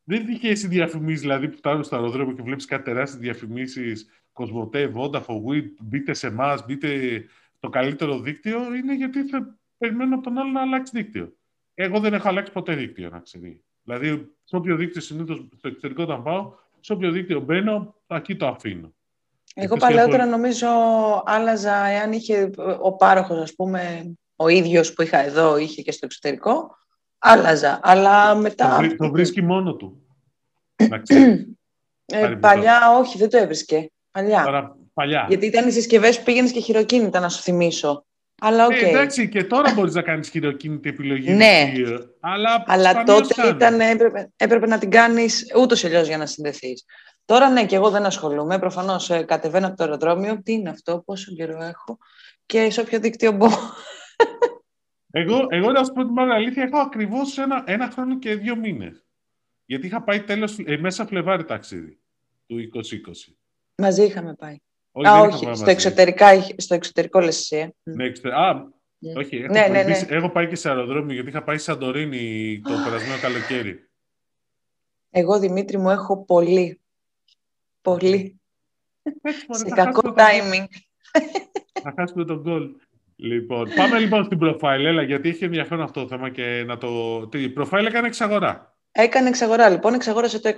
Speaker 2: δεν είχε εσύ διαφημίσεις, δηλαδή που φτάνουν στο αεροδρόμιο και βλέπεις κάτι τεράστιες διαφημίσεις Κοσμοτέ, Vodafone, WIT, μπείτε σε εμάς, μπείτε το καλύτερο δίκτυο, είναι γιατί θα περιμένω από τον άλλο να αλλάξει δίκτυο. Εγώ δεν έχω αλλάξει ποτέ δίκτυο, να ξέρει. Δηλαδή, σε όποιο δίκτυο συνήθως στο εξωτερικό όταν πάω, σε όποιο δίκτυο μπαίνω, εκεί το αφήνω.
Speaker 1: Εγώ παλαιότερα έχω... νομίζω άλλαζα, εάν είχε ο πάροχος, ας πούμε, ο ίδιος που είχα εδώ, είχε και στο εξωτερικό, άλλαζα. Αλλά μετά...
Speaker 2: Το, το βρίσκει μόνο του.
Speaker 1: ε, παλιά όχι, δεν το έβρισκε. Παλιά.
Speaker 2: παλιά.
Speaker 1: Γιατί ήταν οι συσκευές που πήγαινες και χειροκίνητα, να σου θυμίσω. Αλλά okay.
Speaker 2: ε, εντάξει, και τώρα μπορείς να κάνεις χειροκίνητη επιλογή.
Speaker 1: ναι,
Speaker 2: αλλά,
Speaker 1: αλλά τότε ήταν, έπρεπε, έπρεπε να την κάνεις ούτως ή αλλιώς για να συνδεθείς. Τώρα ναι, και εγώ δεν ασχολούμαι. Προφανώς ε, κατεβαίνω από το αεροδρόμιο. Τι είναι αυτό, πόσο καιρό έχω και σε όποιο δίκτυο μπω.
Speaker 2: Εγώ, εγώ να σου πω την αλήθεια, έχω ακριβώς ένα, ένα χρόνο και δύο μήνες. Γιατί είχα πάει τέλος, ε, μέσα Φλεβάρι ταξίδι του 2020.
Speaker 1: Μαζί είχαμε πάει. Όχι, Α, όχι. Στο, εξωτερικά, στο εξωτερικό λες εσύ. Ε.
Speaker 2: Ναι, Α, ναι. όχι. Έχω, ναι, ναι, ναι. έχω πάει και σε αεροδρόμιο, γιατί είχα πάει σε Σαντορίνη το περασμένο καλοκαίρι.
Speaker 1: Εγώ, Δημήτρη, μου έχω πολύ. Πολύ. Σε κακό timing.
Speaker 2: Θα χάσουμε τον κόλ. Λοιπόν, πάμε λοιπόν στην profile, έλα, γιατί έχει ενδιαφέρον αυτό το θέμα και να το... Η profile έκανε εξαγορά.
Speaker 1: Έκανε εξαγορά, λοιπόν. Εξαγόρασε το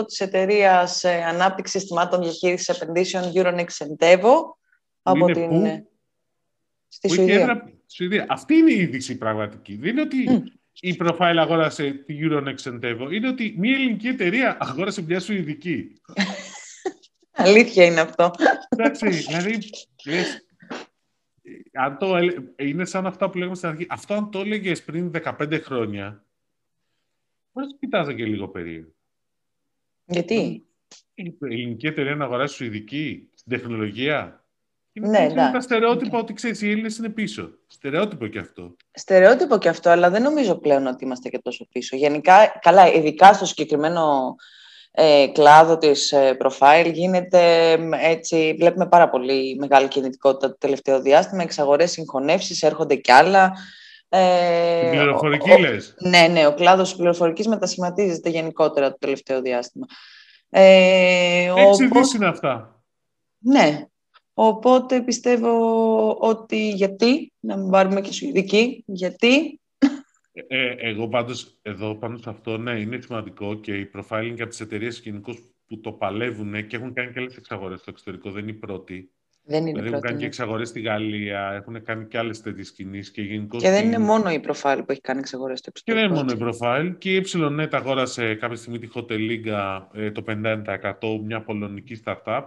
Speaker 1: 100% της εταιρείας ε, ανάπτυξης συστημάτων διαχείρισης επενδύσεων Euronext Endevo από
Speaker 2: είναι την... Πού; Ε,
Speaker 1: στη Σουηδία.
Speaker 2: Σουηδία. Αυτή είναι η είδηση πραγματική. Δεν είναι ότι mm. η Profile αγόρασε τη Euronext Endevo. Είναι ότι μια ελληνική εταιρεία αγόρασε μια Σουηδική.
Speaker 1: Αλήθεια είναι αυτό.
Speaker 2: Εντάξει, δηλαδή, λες, αν το, είναι σαν αυτά που λέγαμε στην αρχή. Αυτό αν το έλεγες πριν 15 χρόνια, μπορεί να κοιτάζα και λίγο περίεργο.
Speaker 1: Γιατί;
Speaker 2: Η ελληνική εταιρεία να αγοράσει σου ειδική στην τεχνολογία.
Speaker 1: Ναι, είναι
Speaker 2: τα στερεότυπα ναι. ότι ξέρεις, οι Έλληνες είναι πίσω. Στερεότυπο και αυτό.
Speaker 1: Στερεότυπο και αυτό, αλλά δεν νομίζω πλέον ότι είμαστε και τόσο πίσω. Γενικά, καλά, ειδικά στο συγκεκριμένο ε, κλάδο της ε, profile γίνεται έτσι, βλέπουμε πάρα πολύ μεγάλη κινητικότητα το τελευταίο διάστημα, εξαγορές, συγχωνεύσεις, έρχονται κι άλλα.
Speaker 2: Ε, πληροφορική ο, λες.
Speaker 1: Ναι, ναι, ο κλάδος της πληροφορικής μετασχηματίζεται γενικότερα το τελευταίο διάστημα. Ε,
Speaker 2: Έξι οπότε... είναι αυτά.
Speaker 1: Ναι, οπότε πιστεύω ότι γιατί, να μην πάρουμε και σου ειδική, γιατί
Speaker 2: ε, εγώ πάντως εδώ πάνω σε αυτό, ναι, είναι σημαντικό και η profiling από τις εταιρείες γενικώ που το παλεύουν και έχουν κάνει και άλλες εξαγορές στο εξωτερικό. Δεν είναι η πρώτη.
Speaker 1: Δεν είναι
Speaker 2: δηλαδή, έχουν κάνει και εξαγορές στη Γαλλία, έχουν κάνει και άλλες τέτοιες κινήσεις. Και, γενικώς
Speaker 1: και δεν είναι μόνο η profile που έχει κάνει εξαγορές στο εξωτερικό.
Speaker 2: Και δεν είναι μόνο η profile. Και η EPSnet αγόρασε κάποια στιγμή τη Hoteliga ε, το 51%, μια πολωνική startup.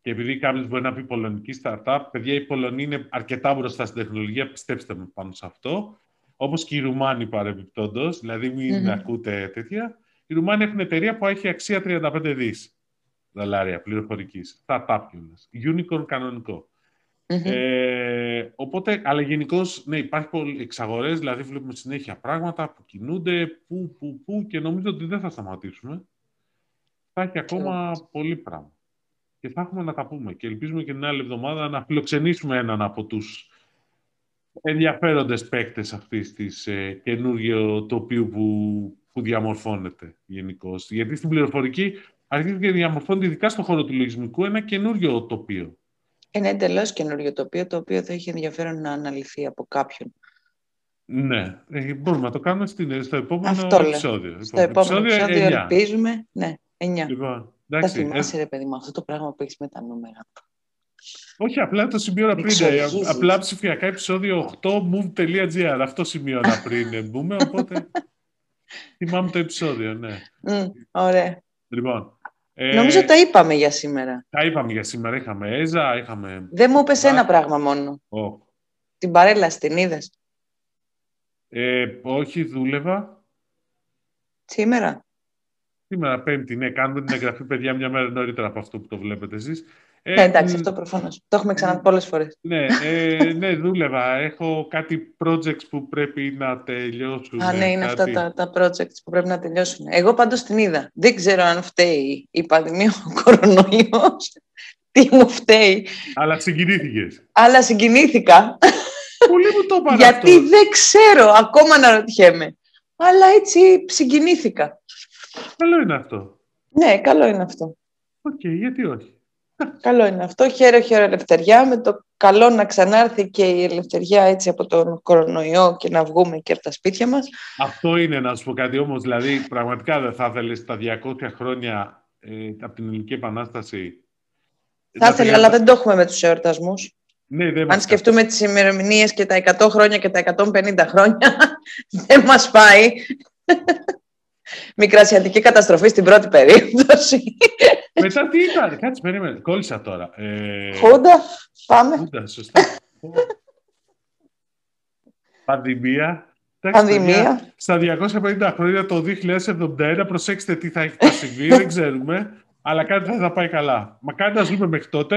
Speaker 2: Και επειδή κάποιος μπορεί να πει πολωνική startup, παιδιά, η Πολωνία είναι αρκετά μπροστά στην τεχνολογία, πιστέψτε με πάνω σε αυτό. Όπως και οι Ρουμάνοι παρεμπιπτόντως, δηλαδή μην ακούτε τέτοια. Οι Ρουμάνοι έχουν εταιρεία που έχει αξία 35 δις δολάρια πληροφορική. Startup Unicorn κανονικό. Ε, οπότε, αλλά γενικώς, ναι, υπάρχει πολλοί εξαγορές, δηλαδή βλέπουμε συνέχεια πράγματα που κινούνται, που, που, που και νομίζω ότι δεν θα σταματήσουμε. Θα έχει ακόμα πολύ πράγμα. Και θα έχουμε να τα πούμε. Και ελπίζουμε και την άλλη εβδομάδα να φιλοξενήσουμε έναν από τους ενδιαφέροντες παίκτες αυτής της ε, καινούργιο τοπίου που, που διαμορφώνεται γενικώς. Γιατί στην πληροφορική αρχίζει και διαμορφώνεται ειδικά στον χώρο του λογισμικού ένα καινούργιο τοπίο.
Speaker 1: Είναι εντελώς καινούριο τοπίο, το οποίο θα έχει ενδιαφέρον να αναλυθεί από κάποιον.
Speaker 2: Ναι, ε, μπορούμε να το κάνουμε στο επόμενο
Speaker 1: Αυτό
Speaker 2: επεισόδιο.
Speaker 1: Στο επόμενο επεισόδιο, επεισόδιο ελπίζουμε. Ναι, 9.
Speaker 2: Λοιπόν,
Speaker 1: θα θυμάσαι, ε... ρε παιδί μου, αυτό το πράγμα που έχεις με τα νούμερα.
Speaker 2: Όχι, απλά το σημείωνα πριν. Ε, απλά ψηφιακά επεισόδιο 8 move.gr. Αυτό σημείωνα πριν μπούμε, οπότε θυμάμαι το επεισόδιο, ναι.
Speaker 1: Mm, ωραία.
Speaker 2: Λοιπόν,
Speaker 1: ε, Νομίζω τα είπαμε για σήμερα.
Speaker 2: Τα είπαμε για σήμερα. Είχαμε Έζα, είχαμε...
Speaker 1: Δεν μου είπες ένα πράγμα μόνο.
Speaker 2: Oh.
Speaker 1: Την παρέλα, την είδες;
Speaker 2: Ε, όχι, δούλευα.
Speaker 1: Σήμερα;
Speaker 2: Σήμερα, Πέμπτη, ναι. Κάνουμε την εγγραφή, παιδιά, μια μέρα νωρίτερα από αυτό που το βλέπετε εσείς.
Speaker 1: Ε, ναι, εντάξει, αυτό προφανώς. Το έχουμε ξαναπεί πολλές φορές.
Speaker 2: Ναι, ε, ναι, δούλευα. Έχω κάτι projects που πρέπει να τελειώσουν.
Speaker 1: Α, ναι, είναι αυτά τα, τα projects που πρέπει να τελειώσουν. Εγώ πάντως την είδα. Δεν ξέρω αν φταίει η πανδημία, ο κορονοϊός. Τι μου φταίει.
Speaker 2: Αλλά συγκινήθηκες.
Speaker 1: Αλλά συγκινήθηκα.
Speaker 2: Πολύ μου το είπαν
Speaker 1: Γιατί δεν ξέρω, ακόμα αναρωτιέμαι. Αλλά έτσι συγκινήθηκα.
Speaker 2: Καλό είναι αυτό.
Speaker 1: Ναι, καλό είναι αυτό.
Speaker 2: OK, okay, γιατί όχι;
Speaker 1: Καλό είναι αυτό. Χαίρε, χαίρε ελευθεριά. Με το καλό να ξανάρθει και η ελευθεριά έτσι από τον κορονοϊό και να βγούμε και από τα σπίτια μας.
Speaker 2: Αυτό είναι να σου πω κάτι όμως. Δηλαδή, πραγματικά δεν θα ήθελες τα 200 χρόνια ε, από την Ελληνική Επανάσταση.
Speaker 1: Θα ήθελα, αλλά δεν το έχουμε με τους εορτασμούς.
Speaker 2: Ναι, δεν
Speaker 1: Αν σκεφτούμε τις ημερομηνίες και τα 100 χρόνια και τα 150 χρόνια, δεν μας πάει. Μικρασιατική καταστροφή στην πρώτη περίπτωση.
Speaker 2: Μετά τι ήταν, κάτσε, περίμενε, κόλλησα τώρα. Ε...
Speaker 1: Χούντα, πάμε.
Speaker 2: Χούντα, σωστά. Πανδημία.
Speaker 1: Πανδημία.
Speaker 2: Στα 250 χρόνια το 2071, προσέξτε τι θα έχει συμβεί, δεν ξέρουμε, αλλά κάτι θα, θα πάει καλά. Μακάρι να ζούμε μέχρι τότε.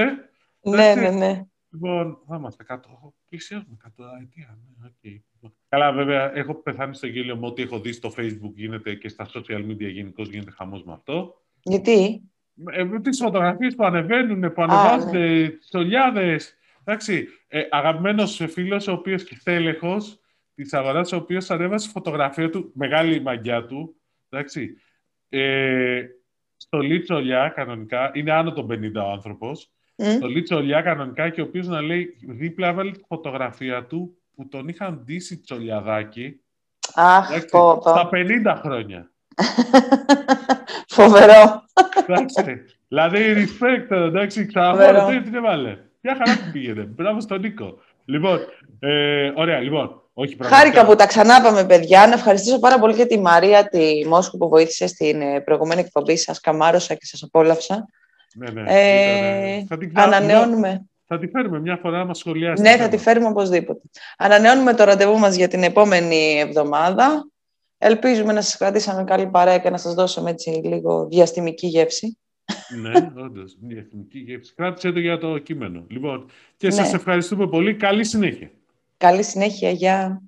Speaker 1: Ναι, ναι, ναι.
Speaker 2: Λοιπόν, θα είμαστε κάτω. Πλησιάζουμε κάτω αιτία. Ναι, okay. Καλά, βέβαια, έχω πεθάνει στο γέλιο μου ότι έχω δει στο Facebook γίνεται και στα social media γενικώς γίνεται χαμός με αυτό.
Speaker 1: Γιατί;
Speaker 2: Ε, τις φωτογραφίες που ανεβαίνουν, που ανεβάζονται, ναι. τις ολιάδε. Εντάξει, ε, αγαπημένος φίλος, ο οποίος και τέλεχος της αγοράς, ο οποίος ανέβασε φωτογραφία του, μεγάλη μαγιά του. Εντάξει, ε, στο Λίτσο Ολιά, κανονικά, είναι άνω των 50 ο άνθρωπος. Mm. Στο Λίτσο Ολιά, κανονικά, και ο οποίος να λέει δίπλα έβαλε τη φωτογραφία του που τον είχαν ντύσει τσολιαδάκι.
Speaker 1: Αχ, εντάξει, πω, πω.
Speaker 2: Στα 50 χρόνια.
Speaker 1: Φοβερό.
Speaker 2: Εντάξει. δηλαδή, respect, εντάξει, ξαναπώ, τι έβαλε. Ποια χαρά που πήγαινε. Μπράβο στον Νίκο. Λοιπόν, ε, ωραία, λοιπόν. Όχι
Speaker 1: Χάρηκα που τα ξανάπαμε, παιδιά. Να ευχαριστήσω πάρα πολύ και τη Μαρία τη Μόσχου που βοήθησε στην ε, προηγούμενη εκπομπή. Σας καμάρωσα και σας απόλαυσα.
Speaker 2: Ναι, ναι.
Speaker 1: Ε, θα την ανανεώνουμε.
Speaker 2: Θα τη φέρουμε μια φορά να μας σχολιάσει.
Speaker 1: Ναι, θα τη φέρουμε οπωσδήποτε. Ανανεώνουμε το ραντεβού μας για την επόμενη εβδομάδα. Ελπίζουμε να σας κρατήσαμε καλή παρέα και να σας δώσουμε έτσι λίγο διαστημική γεύση.
Speaker 2: ναι, όντως. Διαστημική γεύση. Κράτησε το για το κείμενο. Λοιπόν, και ναι. σας ευχαριστούμε πολύ. Καλή συνέχεια.
Speaker 1: Καλή συνέχεια. Γεια.